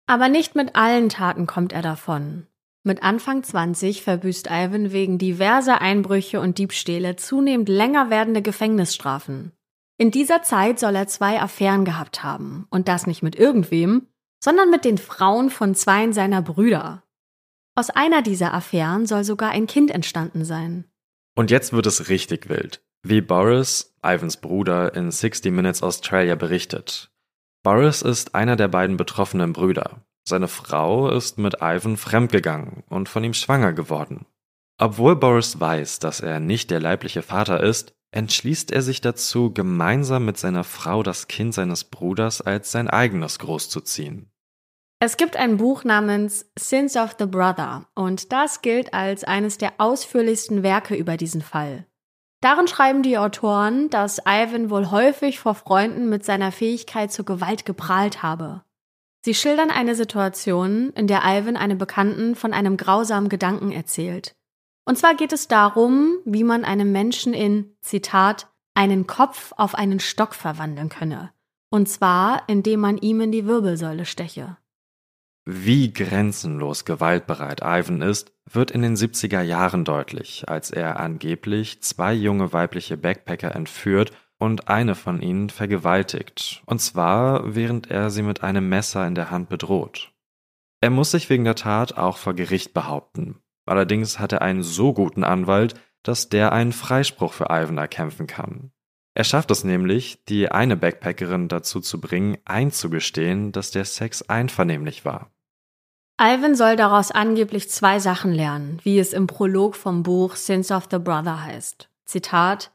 Aber nicht mit allen Taten kommt er davon. Mit Anfang 20 verbüßt Ivan wegen diverser Einbrüche und Diebstähle zunehmend länger werdende Gefängnisstrafen. In dieser Zeit soll er zwei Affären gehabt haben. Und das nicht mit irgendwem, sondern mit den Frauen von zweien seiner Brüder. Aus einer dieser Affären soll sogar ein Kind entstanden sein. Und jetzt wird es richtig wild. Wie Boris, Ivans Bruder, in 60 Minutes Australia berichtet. Boris ist einer der beiden betroffenen Brüder. Seine Frau ist mit Ivan fremdgegangen und von ihm schwanger geworden. Obwohl Boris weiß, dass er nicht der leibliche Vater ist, entschließt er sich dazu, gemeinsam mit seiner Frau das Kind seines Bruders als sein eigenes großzuziehen. Es gibt ein Buch namens Sins of the Brother und das gilt als eines der ausführlichsten Werke über diesen Fall. Darin schreiben die Autoren, dass Ivan wohl häufig vor Freunden mit seiner Fähigkeit zur Gewalt geprahlt habe. Sie schildern eine Situation, in der Ivan einem Bekannten von einem grausamen Gedanken erzählt. Und zwar geht es darum, wie man einem Menschen in, Zitat, einen Kopf auf einen Stock verwandeln könne. Und zwar, indem man ihm in die Wirbelsäule steche. Wie grenzenlos gewaltbereit Ivan ist, wird in den 70er Jahren deutlich, als er angeblich zwei junge weibliche Backpacker entführt und eine von ihnen vergewaltigt, und zwar während er sie mit einem Messer in der Hand bedroht. Er muss sich wegen der Tat auch vor Gericht behaupten. Allerdings hat er einen so guten Anwalt, dass der einen Freispruch für Ivan erkämpfen kann. Er schafft es nämlich, die eine Backpackerin dazu zu bringen, einzugestehen, dass der Sex einvernehmlich war. Ivan soll daraus angeblich zwei Sachen lernen, wie es im Prolog vom Buch Sins of the Brother heißt. Zitat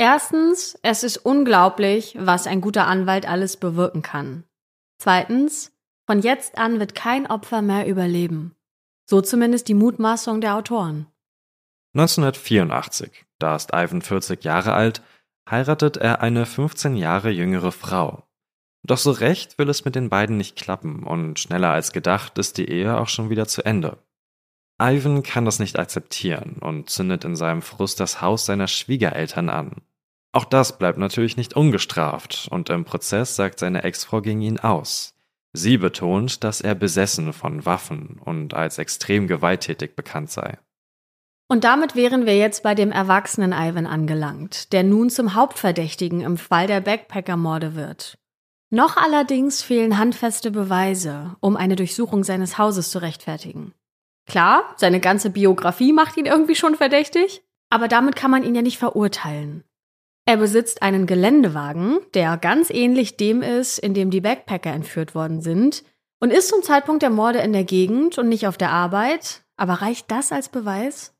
Erstens, es ist unglaublich, was ein guter Anwalt alles bewirken kann. Zweitens, von jetzt an wird kein Opfer mehr überleben. So zumindest die Mutmaßung der Autoren. 1984, da ist Ivan 40 Jahre alt, heiratet er eine 15 Jahre jüngere Frau. Doch so recht will es mit den beiden nicht klappen und schneller als gedacht ist die Ehe auch schon wieder zu Ende. Ivan kann das nicht akzeptieren und zündet in seinem Frust das Haus seiner Schwiegereltern an. Auch das bleibt natürlich nicht ungestraft und im Prozess sagt seine Ex-Frau gegen ihn aus. Sie betont, dass er besessen von Waffen und als extrem gewalttätig bekannt sei. Und damit wären wir jetzt bei dem erwachsenen Ivan angelangt, der nun zum Hauptverdächtigen im Fall der Backpacker-Morde wird. Noch allerdings fehlen handfeste Beweise, um eine Durchsuchung seines Hauses zu rechtfertigen. Klar, seine ganze Biografie macht ihn irgendwie schon verdächtig, aber damit kann man ihn ja nicht verurteilen. Er besitzt einen Geländewagen, der ganz ähnlich dem ist, in dem die Backpacker entführt worden sind, und ist zum Zeitpunkt der Morde in der Gegend und nicht auf der Arbeit. Aber reicht das als Beweis?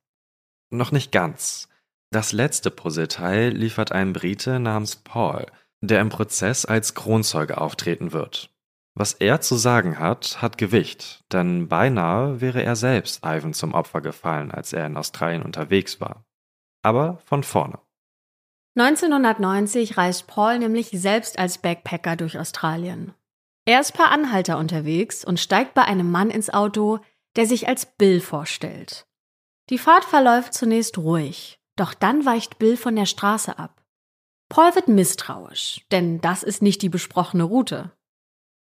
Noch nicht ganz. Das letzte Puzzleteil liefert ein Brite namens Paul, der im Prozess als Kronzeuge auftreten wird. Was er zu sagen hat, hat Gewicht, denn beinahe wäre er selbst Ivan zum Opfer gefallen, als er in Australien unterwegs war. Aber von vorne. 1990 reist Paul nämlich selbst als Backpacker durch Australien. Er ist per Anhalter unterwegs und steigt bei einem Mann ins Auto, der sich als Bill vorstellt. Die Fahrt verläuft zunächst ruhig, doch dann weicht Bill von der Straße ab. Paul wird misstrauisch, denn das ist nicht die besprochene Route.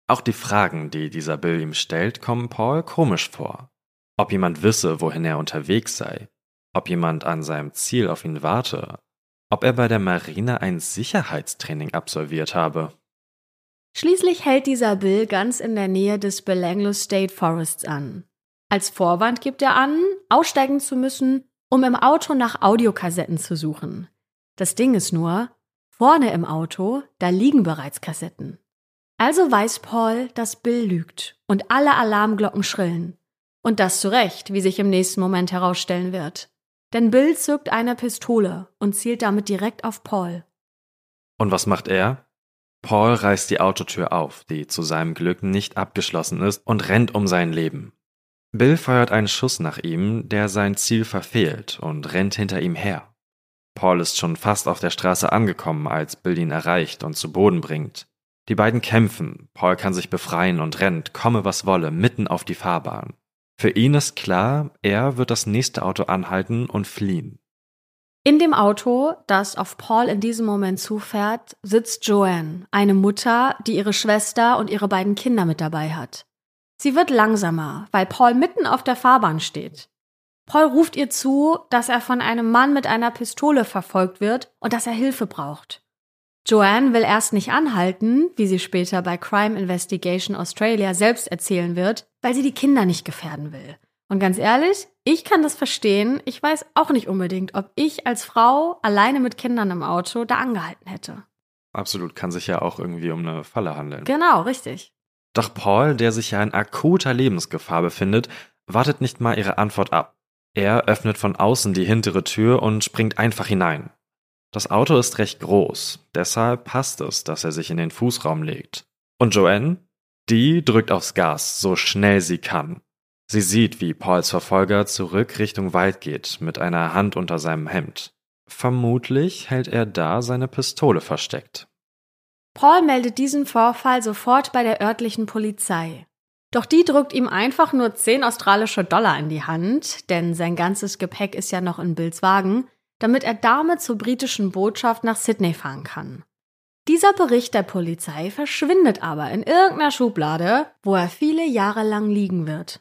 Auch die Fragen, die dieser Bill ihm stellt, kommen Paul komisch vor. Ob jemand wisse, wohin er unterwegs sei, ob jemand an seinem Ziel auf ihn warte, ob er bei der Marine ein Sicherheitstraining absolviert habe. Schließlich hält dieser Bill ganz in der Nähe des Belanglo State Forests an. Als Vorwand gibt er an, aussteigen zu müssen, um im Auto nach Audiokassetten zu suchen. Das Ding ist nur, Vorne im Auto, da liegen bereits Kassetten. Also weiß Paul, dass Bill lügt und alle Alarmglocken schrillen. Und das zu Recht, wie sich im nächsten Moment herausstellen wird. Denn Bill zückt eine Pistole und zielt damit direkt auf Paul. Und was macht er? Paul reißt die Autotür auf, die zu seinem Glück nicht abgeschlossen ist, und rennt um sein Leben. Bill feuert einen Schuss nach ihm, der sein Ziel verfehlt und rennt hinter ihm her. Paul ist schon fast auf der Straße angekommen, als Bill ihn erreicht und zu Boden bringt. Die beiden kämpfen, Paul kann sich befreien und rennt, komme was wolle, mitten auf die Fahrbahn. Für ihn ist klar, er wird das nächste Auto anhalten und fliehen. In dem Auto, das auf Paul in diesem Moment zufährt, sitzt Joanne, eine Mutter, die ihre Schwester und ihre beiden Kinder mit dabei hat. Sie wird langsamer, weil Paul mitten auf der Fahrbahn steht. Paul ruft ihr zu, dass er von einem Mann mit einer Pistole verfolgt wird und dass er Hilfe braucht. Joanne will erst nicht anhalten, wie sie später bei Crime Investigation Australia selbst erzählen wird, weil sie die Kinder nicht gefährden will. Und ganz ehrlich, Ich kann das verstehen. Ich weiß auch nicht unbedingt, ob ich als Frau alleine mit Kindern im Auto da angehalten hätte. Absolut, kann sich ja auch irgendwie um eine Falle handeln. Genau, richtig. Doch Paul, der sich ja in akuter Lebensgefahr befindet, wartet nicht mal ihre Antwort ab. Er öffnet von außen die hintere Tür und springt einfach hinein. Das Auto ist recht groß, deshalb passt es, dass er sich in den Fußraum legt. Und Joanne? Die drückt aufs Gas, so schnell sie kann. Sie sieht, wie Pauls Verfolger zurück Richtung Wald geht, mit einer Hand unter seinem Hemd. Vermutlich hält er da seine Pistole versteckt. Paul meldet diesen Vorfall sofort bei der örtlichen Polizei. Doch die drückt ihm einfach nur 10 australische Dollar in die Hand, denn sein ganzes Gepäck ist ja noch in Bills Wagen, damit er damit zur britischen Botschaft nach Sydney fahren kann. Dieser Bericht der Polizei verschwindet aber in irgendeiner Schublade, wo er viele Jahre lang liegen wird.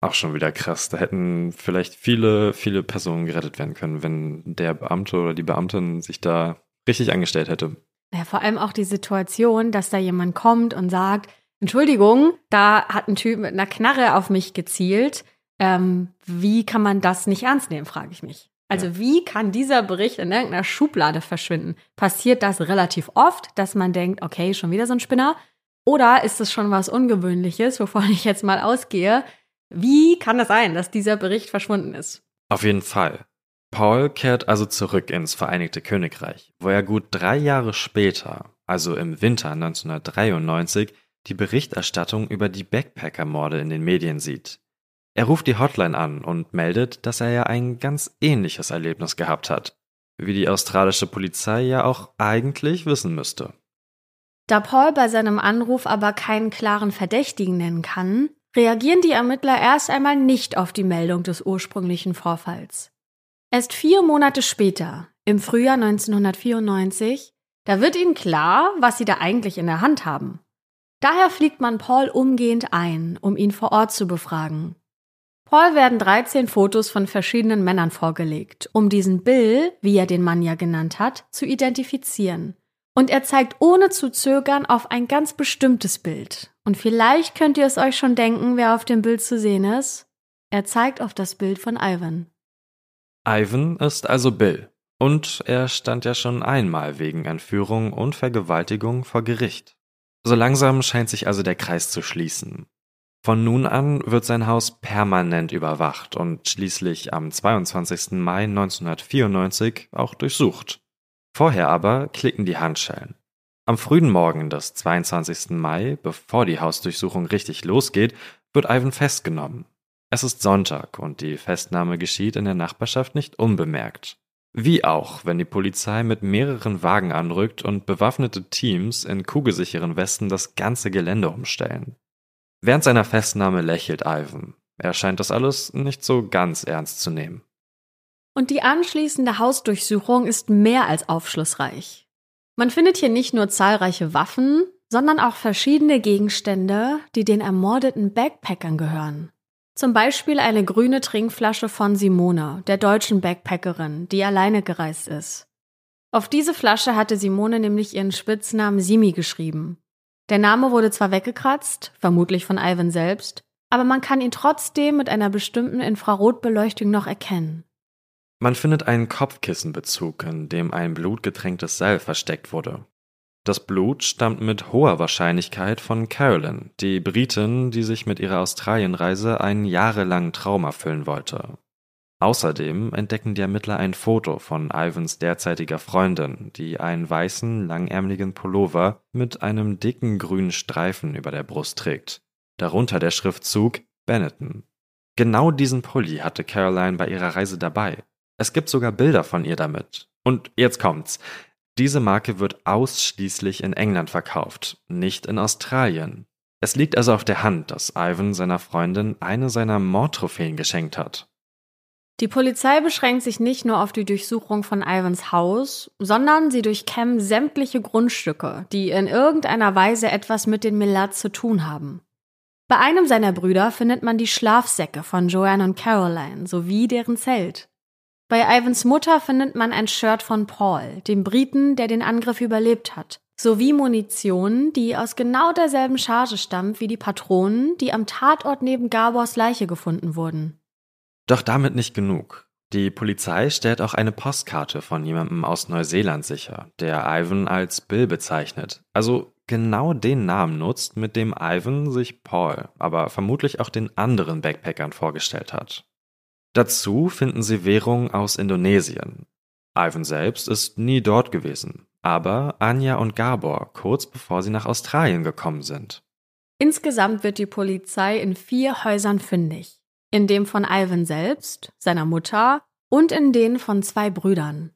Auch schon wieder krass. Da hätten vielleicht viele, viele Personen gerettet werden können, wenn der Beamte oder die Beamtin sich da richtig angestellt hätte. Ja, vor allem auch die Situation, dass da jemand kommt und sagt, Entschuldigung, da hat ein Typ mit einer Knarre auf mich gezielt. Ähm, wie kann man das nicht ernst nehmen, frage ich mich. Also ja. wie kann dieser Bericht in irgendeiner Schublade verschwinden? Passiert das relativ oft, dass man denkt, okay, schon wieder so ein Spinner? Oder ist es schon was Ungewöhnliches, wovon ich jetzt mal ausgehe, wie kann es sein, dass dieser Bericht verschwunden ist? Auf jeden Fall. Paul kehrt also zurück ins Vereinigte Königreich, wo er gut drei Jahre später, also im Winter 1993, die Berichterstattung über die Backpacker-Morde in den Medien sieht. Er ruft die Hotline an und meldet, dass er ja ein ganz ähnliches Erlebnis gehabt hat, wie die australische Polizei ja auch eigentlich wissen müsste. Da Paul bei seinem Anruf aber keinen klaren Verdächtigen nennen kann, reagieren die Ermittler erst einmal nicht auf die Meldung des ursprünglichen Vorfalls. Erst vier Monate später, im Frühjahr 1994, da wird ihnen klar, was sie da eigentlich in der Hand haben. Daher fliegt man Paul umgehend ein, um ihn vor Ort zu befragen. Paul werden 13 Fotos von verschiedenen Männern vorgelegt, um diesen Bill, wie er den Mann ja genannt hat, zu identifizieren. Und er zeigt ohne zu zögern auf ein ganz bestimmtes Bild. Und vielleicht könnt ihr es euch schon denken, wer auf dem Bild zu sehen ist. Er zeigt auf das Bild von Ivan. Ivan ist also Bill. Und er stand ja schon einmal wegen Entführung und Vergewaltigung vor Gericht. So langsam scheint sich also der Kreis zu schließen. Von nun an wird sein Haus permanent überwacht und schließlich am 22. Mai 1994 auch durchsucht. Vorher aber klicken die Handschellen. Am frühen Morgen des 22. Mai, bevor die Hausdurchsuchung richtig losgeht, wird Ivan festgenommen. Es ist Sonntag und die Festnahme geschieht in der Nachbarschaft nicht unbemerkt. Wie auch, wenn die Polizei mit mehreren Wagen anrückt und bewaffnete Teams in kugelsicheren Westen das ganze Gelände umstellen. Während seiner Festnahme lächelt Ivan. Er scheint das alles nicht so ganz ernst zu nehmen. Und die anschließende Hausdurchsuchung ist mehr als aufschlussreich. Man findet hier nicht nur zahlreiche Waffen, sondern auch verschiedene Gegenstände, die den ermordeten Backpackern gehören. Zum Beispiel eine grüne Trinkflasche von Simone, der deutschen Backpackerin, die alleine gereist ist. Auf diese Flasche hatte Simone nämlich ihren Spitznamen Simi geschrieben. Der Name wurde zwar weggekratzt, vermutlich von Ivan selbst, aber man kann ihn trotzdem mit einer bestimmten Infrarotbeleuchtung noch erkennen. Man findet einen Kopfkissenbezug, in dem ein blutgetränktes Seil versteckt wurde. Das Blut stammt mit hoher Wahrscheinlichkeit von Carolyn, die Britin, die sich mit ihrer Australienreise einen jahrelangen Traum erfüllen wollte. Außerdem entdecken die Ermittler ein Foto von Ivans derzeitiger Freundin, die einen weißen, langärmeligen Pullover mit einem dicken grünen Streifen über der Brust trägt. Darunter der Schriftzug Benetton. Genau diesen Pulli hatte Caroline bei ihrer Reise dabei. Es gibt sogar Bilder von ihr damit. Und jetzt kommt's. Diese Marke wird ausschließlich in England verkauft, nicht in Australien. Es liegt also auf der Hand, dass Ivan seiner Freundin eine seiner Mordtrophäen geschenkt hat. Die Polizei beschränkt sich nicht nur auf die Durchsuchung von Ivans Haus, sondern sie durchkämmen sämtliche Grundstücke, die in irgendeiner Weise etwas mit den Millard zu tun haben. Bei einem seiner Brüder findet man die Schlafsäcke von Joanne und Caroline sowie deren Zelt. Bei Ivans Mutter findet man ein Shirt von Paul, dem Briten, der den Angriff überlebt hat, sowie Munition, die aus genau derselben Charge stammt wie die Patronen, die am Tatort neben Gabors Leiche gefunden wurden. Doch damit nicht genug. Die Polizei stellt auch eine Postkarte von jemandem aus Neuseeland sicher, der Ivan als Bill bezeichnet. Also genau den Namen nutzt, mit dem Ivan sich Paul, aber vermutlich auch den anderen Backpackern vorgestellt hat. Dazu finden sie Währung aus Indonesien. Ivan selbst ist nie dort gewesen, aber Anja und Gabor kurz bevor sie nach Australien gekommen sind. Insgesamt wird die Polizei in vier Häusern fündig. In dem von Ivan selbst, seiner Mutter und in den von zwei Brüdern.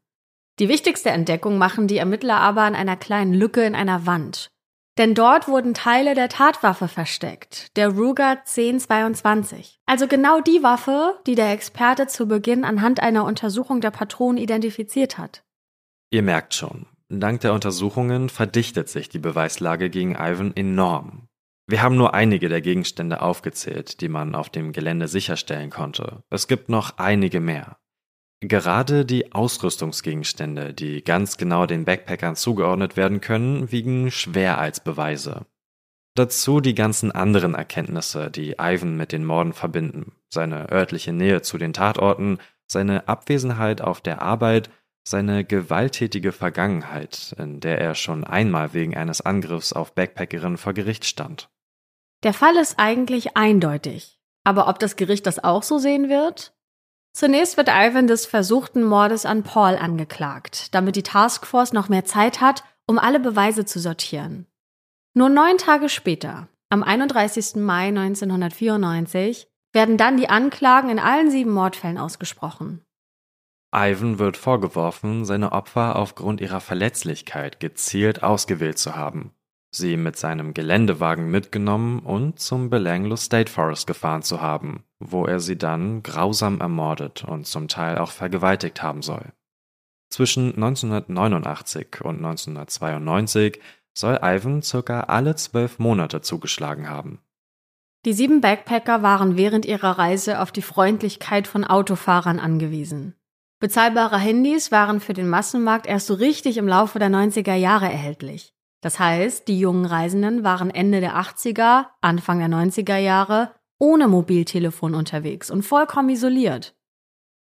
Die wichtigste Entdeckung machen die Ermittler aber an einer kleinen Lücke in einer Wand. Denn dort wurden Teile der Tatwaffe versteckt, der Ruger 1022. Also genau die Waffe, die der Experte zu Beginn anhand einer Untersuchung der Patronen identifiziert hat. Ihr merkt schon, dank der Untersuchungen verdichtet sich die Beweislage gegen Ivan enorm. Wir haben nur einige der Gegenstände aufgezählt, die man auf dem Gelände sicherstellen konnte. Es gibt noch einige mehr. Gerade die Ausrüstungsgegenstände, die ganz genau den Backpackern zugeordnet werden können, wiegen schwer als Beweise. Dazu die ganzen anderen Erkenntnisse, die Ivan mit den Morden verbinden, seine örtliche Nähe zu den Tatorten, seine Abwesenheit auf der Arbeit, seine gewalttätige Vergangenheit, in der er schon einmal wegen eines Angriffs auf Backpackerinnen vor Gericht stand. Der Fall ist eigentlich eindeutig. Aber ob das Gericht das auch so sehen wird? Zunächst wird Ivan des versuchten Mordes an Paul angeklagt, damit die Taskforce noch mehr Zeit hat, um alle Beweise zu sortieren. Nur neun Tage später, am 31. Mai 1994, werden dann die Anklagen in allen sieben Mordfällen ausgesprochen. Ivan wird vorgeworfen, seine Opfer aufgrund ihrer Verletzlichkeit gezielt ausgewählt zu haben, sie mit seinem Geländewagen mitgenommen und zum Belanglo State Forest gefahren zu haben, wo er sie dann grausam ermordet und zum Teil auch vergewaltigt haben soll. Zwischen 1989 und 1992 soll Ivan circa alle zwölf Monate zugeschlagen haben. Die sieben Backpacker waren während ihrer Reise auf die Freundlichkeit von Autofahrern angewiesen. Bezahlbare Handys waren für den Massenmarkt erst so richtig im Laufe der 90er Jahre erhältlich. Das heißt, die jungen Reisenden waren Ende der 80er, Anfang der 90er Jahre ohne Mobiltelefon unterwegs und vollkommen isoliert.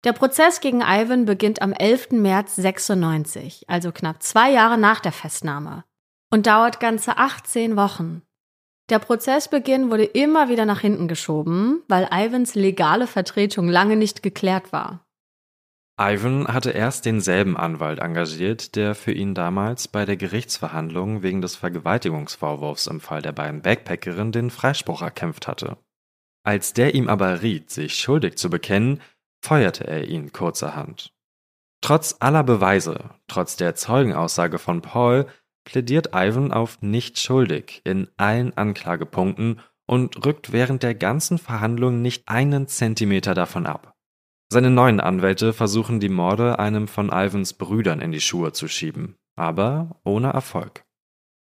Der Prozess gegen Ivan beginnt am 11. März 96, also knapp zwei Jahre nach der Festnahme, und dauert ganze 18 Wochen. Der Prozessbeginn wurde immer wieder nach hinten geschoben, weil Ivans legale Vertretung lange nicht geklärt war. Ivan hatte erst denselben Anwalt engagiert, der für ihn damals bei der Gerichtsverhandlung wegen des Vergewaltigungsvorwurfs im Fall der beiden Backpackerinnen den Freispruch erkämpft hatte. Als der ihm aber riet, sich schuldig zu bekennen, feuerte er ihn kurzerhand. Trotz aller Beweise, trotz der Zeugenaussage von Paul, plädiert Ivan auf nicht schuldig in allen Anklagepunkten und rückt während der ganzen Verhandlung nicht einen Zentimeter davon ab. Seine neuen Anwälte versuchen die Morde einem von Ivans Brüdern in die Schuhe zu schieben, aber ohne Erfolg.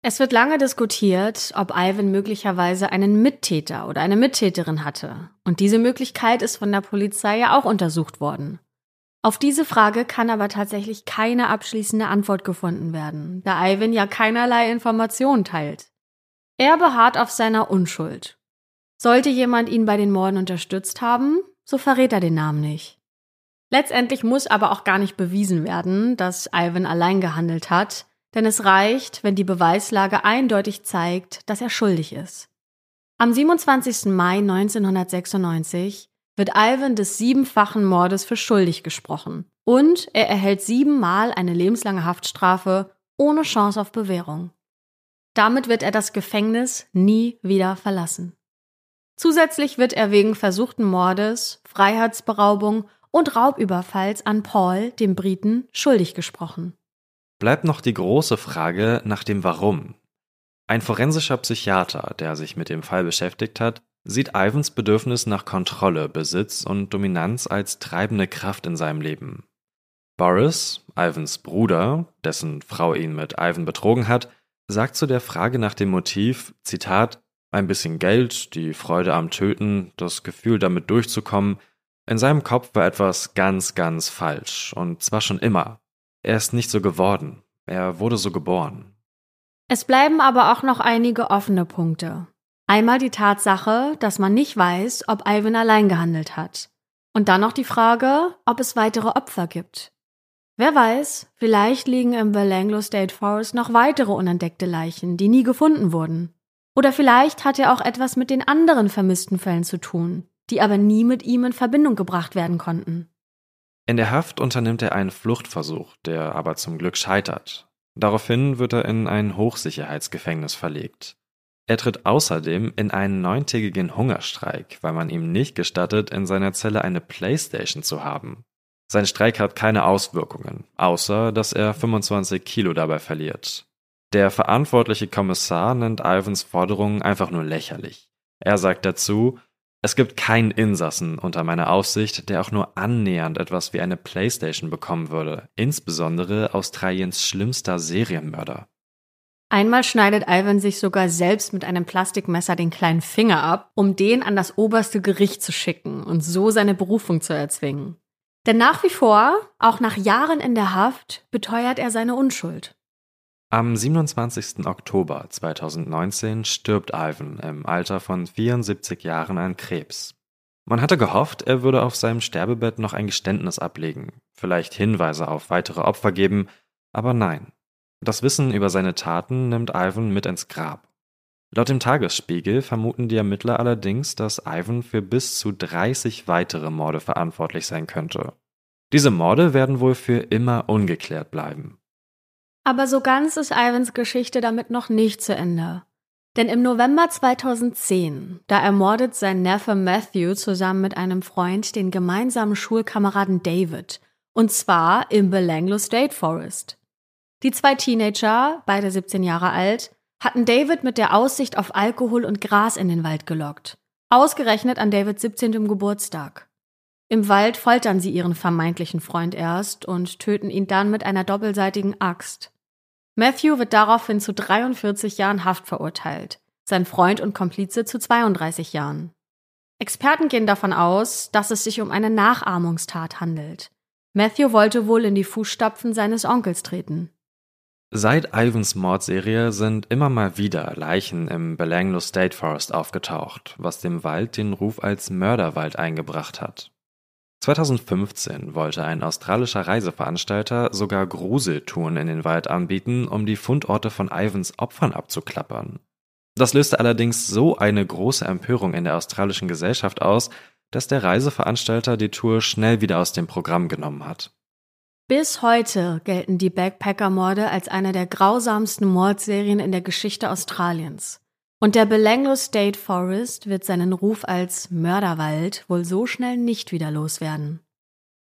Es wird lange diskutiert, ob Ivan möglicherweise einen Mittäter oder eine Mittäterin hatte. Und diese Möglichkeit ist von der Polizei ja auch untersucht worden. Auf diese Frage kann aber tatsächlich keine abschließende Antwort gefunden werden, da Ivan ja keinerlei Informationen teilt. Er beharrt auf seiner Unschuld. Sollte jemand ihn bei den Morden unterstützt haben, so verrät er den Namen nicht. Letztendlich muss aber auch gar nicht bewiesen werden, dass Ivan allein gehandelt hat, denn es reicht, wenn die Beweislage eindeutig zeigt, dass er schuldig ist. Am 27. Mai 1996 wird Ivan des siebenfachen Mordes für schuldig gesprochen und er erhält siebenmal eine lebenslange Haftstrafe ohne Chance auf Bewährung. Damit wird er das Gefängnis nie wieder verlassen. Zusätzlich wird er wegen versuchten Mordes, Freiheitsberaubung und Raubüberfalls an Paul, dem Briten, schuldig gesprochen bleibt noch die große Frage nach dem Warum. Ein forensischer Psychiater, der sich mit dem Fall beschäftigt hat, sieht Ivans Bedürfnis nach Kontrolle, Besitz und Dominanz als treibende Kraft in seinem Leben. Boris, Ivans Bruder, dessen Frau ihn mit Ivan betrogen hat, sagt zu der Frage nach dem Motiv, Zitat, ein bisschen Geld, die Freude am Töten, das Gefühl damit durchzukommen, in seinem Kopf war etwas ganz, ganz falsch, und zwar schon immer. Er ist nicht so geworden. Er wurde so geboren. Es bleiben aber auch noch einige offene Punkte. Einmal die Tatsache, dass man nicht weiß, ob Ivan allein gehandelt hat. Und dann noch die Frage, ob es weitere Opfer gibt. Wer weiß, vielleicht liegen im Belanglo State Forest noch weitere unentdeckte Leichen, die nie gefunden wurden. Oder vielleicht hat er auch etwas mit den anderen vermissten Fällen zu tun, die aber nie mit ihm in Verbindung gebracht werden konnten. In der Haft unternimmt er einen Fluchtversuch, der aber zum Glück scheitert. Daraufhin wird er in ein Hochsicherheitsgefängnis verlegt. Er tritt außerdem in einen neuntägigen Hungerstreik, weil man ihm nicht gestattet, in seiner Zelle eine Playstation zu haben. Sein Streik hat keine Auswirkungen, außer dass er 25 Kilo dabei verliert. Der verantwortliche Kommissar nennt Ivans Forderungen einfach nur lächerlich. Er sagt dazu, es gibt keinen Insassen unter meiner Aufsicht, der auch nur annähernd etwas wie eine Playstation bekommen würde, insbesondere Australiens schlimmster Serienmörder. Einmal schneidet Ivan sich sogar selbst mit einem Plastikmesser den kleinen Finger ab, um den an das oberste Gericht zu schicken und so seine Berufung zu erzwingen. Denn nach wie vor, auch nach Jahren in der Haft, beteuert er seine Unschuld. Am 27. Oktober 2019 stirbt Ivan im Alter von 74 Jahren an Krebs. Man hatte gehofft, er würde auf seinem Sterbebett noch ein Geständnis ablegen, vielleicht Hinweise auf weitere Opfer geben, aber nein. Das Wissen über seine Taten nimmt Ivan mit ins Grab. Laut dem Tagesspiegel vermuten die Ermittler allerdings, dass Ivan für bis zu 30 weitere Morde verantwortlich sein könnte. Diese Morde werden wohl für immer ungeklärt bleiben. Aber so ganz ist Ivans Geschichte damit noch nicht zu Ende. Denn im November 2010, da ermordet sein Neffe Matthew zusammen mit einem Freund den gemeinsamen Schulkameraden David. Und zwar im Belanglo State Forest. Die zwei Teenager, beide 17 Jahre alt, hatten David mit der Aussicht auf Alkohol und Gras in den Wald gelockt. Ausgerechnet an Davids 17. Geburtstag. Im Wald foltern sie ihren vermeintlichen Freund erst und töten ihn dann mit einer doppelseitigen Axt. Matthew wird daraufhin zu 43 Jahren Haft verurteilt, sein Freund und Komplize zu 32 Jahren. Experten gehen davon aus, dass es sich um eine Nachahmungstat handelt. Matthew wollte wohl in die Fußstapfen seines Onkels treten. Seit Ivans Mordserie sind immer mal wieder Leichen im Belanglo State Forest aufgetaucht, was dem Wald den Ruf als Mörderwald eingebracht hat. 2015 wollte ein australischer Reiseveranstalter sogar Gruseltouren in den Wald anbieten, um die Fundorte von Ivans Opfern abzuklappern. Das löste allerdings so eine große Empörung in der australischen Gesellschaft aus, dass der Reiseveranstalter die Tour schnell wieder aus dem Programm genommen hat. Bis heute gelten die Backpacker-Morde als eine der grausamsten Mordserien in der Geschichte Australiens. Und der Belanglo State Forest wird seinen Ruf als Mörderwald wohl so schnell nicht wieder loswerden.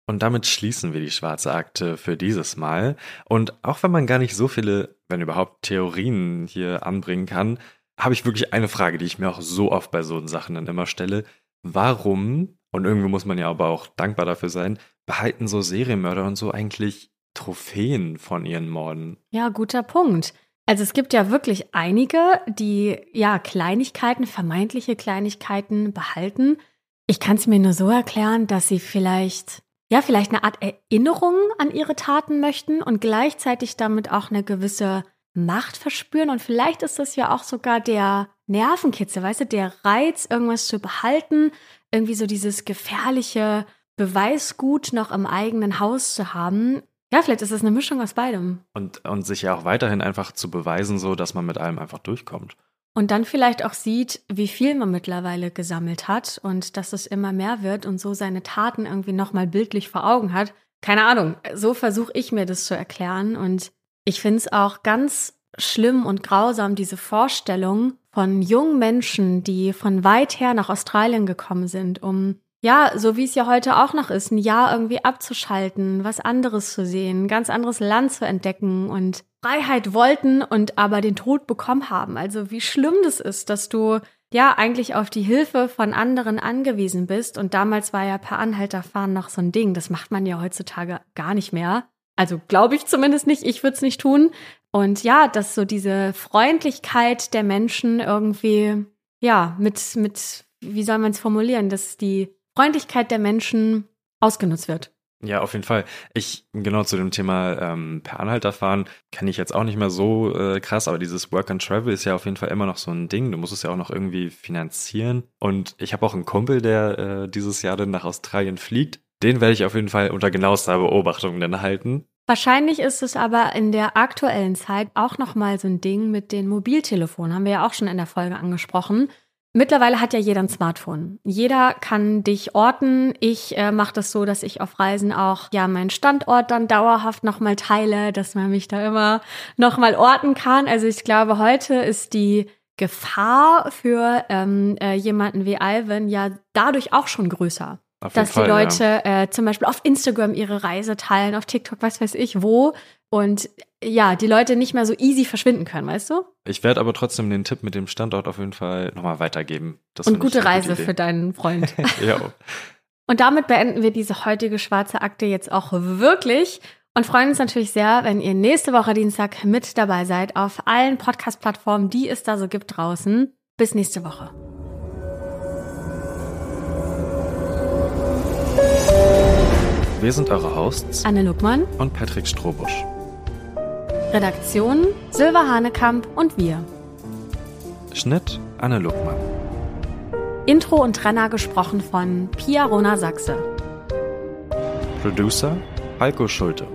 Und damit schließen wir die schwarze Akte für dieses Mal. Und auch wenn man gar nicht so viele, wenn überhaupt, Theorien hier anbringen kann, habe ich wirklich eine Frage, die ich mir auch so oft bei so Sachen dann immer stelle. Warum, und irgendwie muss man ja aber auch dankbar dafür sein, behalten so Serienmörder und so eigentlich Trophäen von ihren Morden? Ja, guter Punkt. Also es gibt ja wirklich einige, die ja Kleinigkeiten, vermeintliche Kleinigkeiten behalten. Ich kann es mir nur so erklären, dass sie vielleicht ja vielleicht eine Art Erinnerung an ihre Taten möchten und gleichzeitig damit auch eine gewisse Macht verspüren und vielleicht ist das ja auch sogar der Nervenkitzel, weißt du, der Reiz, irgendwas zu behalten, irgendwie so dieses gefährliche Beweisgut noch im eigenen Haus zu haben. Ja, vielleicht ist es eine Mischung aus beidem. Und, und sich ja auch weiterhin einfach zu beweisen, so dass man mit allem einfach durchkommt. Und dann vielleicht auch sieht, wie viel man mittlerweile gesammelt hat und dass es immer mehr wird und so seine Taten irgendwie nochmal bildlich vor Augen hat. Keine Ahnung, so versuche ich mir das zu erklären. Und ich finde es auch ganz schlimm und grausam, diese Vorstellung von jungen Menschen, die von weit her nach Australien gekommen sind, um ja, so wie es ja heute auch noch ist, ein Jahr irgendwie abzuschalten, was anderes zu sehen, ein ganz anderes Land zu entdecken und Freiheit wollten und aber den Tod bekommen haben. Also wie schlimm das ist, dass du ja eigentlich auf die Hilfe von anderen angewiesen bist. Und damals war ja per Anhalterfahren noch so ein Ding. Das macht man ja heutzutage gar nicht mehr. Also glaube ich zumindest nicht. Ich würde es nicht tun. Und ja, dass so diese Freundlichkeit der Menschen irgendwie, ja, mit, mit, wie soll man es formulieren, dass die Freundlichkeit der Menschen ausgenutzt wird. Ja, auf jeden Fall. Ich, genau zu dem Thema ähm, per Anhalter fahren, kenne ich jetzt auch nicht mehr so äh, krass, aber dieses Work and Travel ist ja auf jeden Fall immer noch so ein Ding. Du musst es ja auch noch irgendwie finanzieren. Und ich habe auch einen Kumpel, der äh, dieses Jahr dann nach Australien fliegt. Den werde ich auf jeden Fall unter genauester Beobachtung dann halten. Wahrscheinlich ist es aber in der aktuellen Zeit auch nochmal so ein Ding mit den Mobiltelefonen. Haben wir ja auch schon in der Folge angesprochen. Mittlerweile hat ja jeder ein Smartphone. Jeder kann dich orten. Ich äh, mache das so, dass ich auf Reisen auch ja meinen Standort dann dauerhaft nochmal teile, dass man mich da immer nochmal orten kann. Also ich glaube, heute ist die Gefahr für ähm, äh, jemanden wie Alvin ja dadurch auch schon größer. dass Fall, die Leute ja. äh, zum Beispiel auf Instagram ihre Reise teilen, auf TikTok, was weiß ich wo. Und ja, die Leute nicht mehr so easy verschwinden können, weißt du? Ich werde aber trotzdem den Tipp mit dem Standort auf jeden Fall nochmal weitergeben. Das Und gute Reise gute für deinen Freund. ja. Und damit beenden wir diese heutige schwarze Akte jetzt auch wirklich und freuen uns natürlich sehr, wenn ihr nächste Woche Dienstag mit dabei seid auf allen Podcast-Plattformen, die es da so gibt draußen. Bis nächste Woche. Wir sind eure Hosts Anne Luckmann und Patrick Strobusch. Redaktion Silva Hanekamp und wir. Schnitt Anne Luckmann. Intro und Trenner gesprochen von Pia Rona Sachse. Producer Heiko Schulte.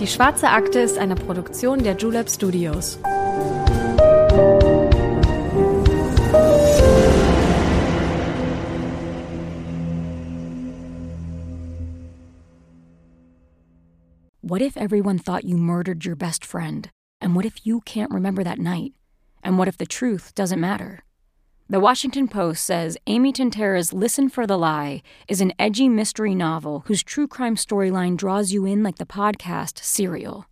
Die Schwarze Akte ist eine Produktion der Julep Studios. What if everyone thought you murdered your best friend? And what if you can't remember that night? And what if the truth doesn't matter? The Washington Post says Amy Tintera's Listen for the Lie is an edgy mystery novel whose true crime storyline draws you in like the podcast Serial.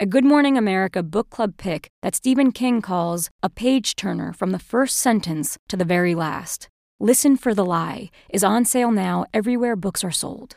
A Good Morning America book club pick that Stephen King calls a page turner from the first sentence to the very last. Listen for the Lie is on sale now everywhere books are sold.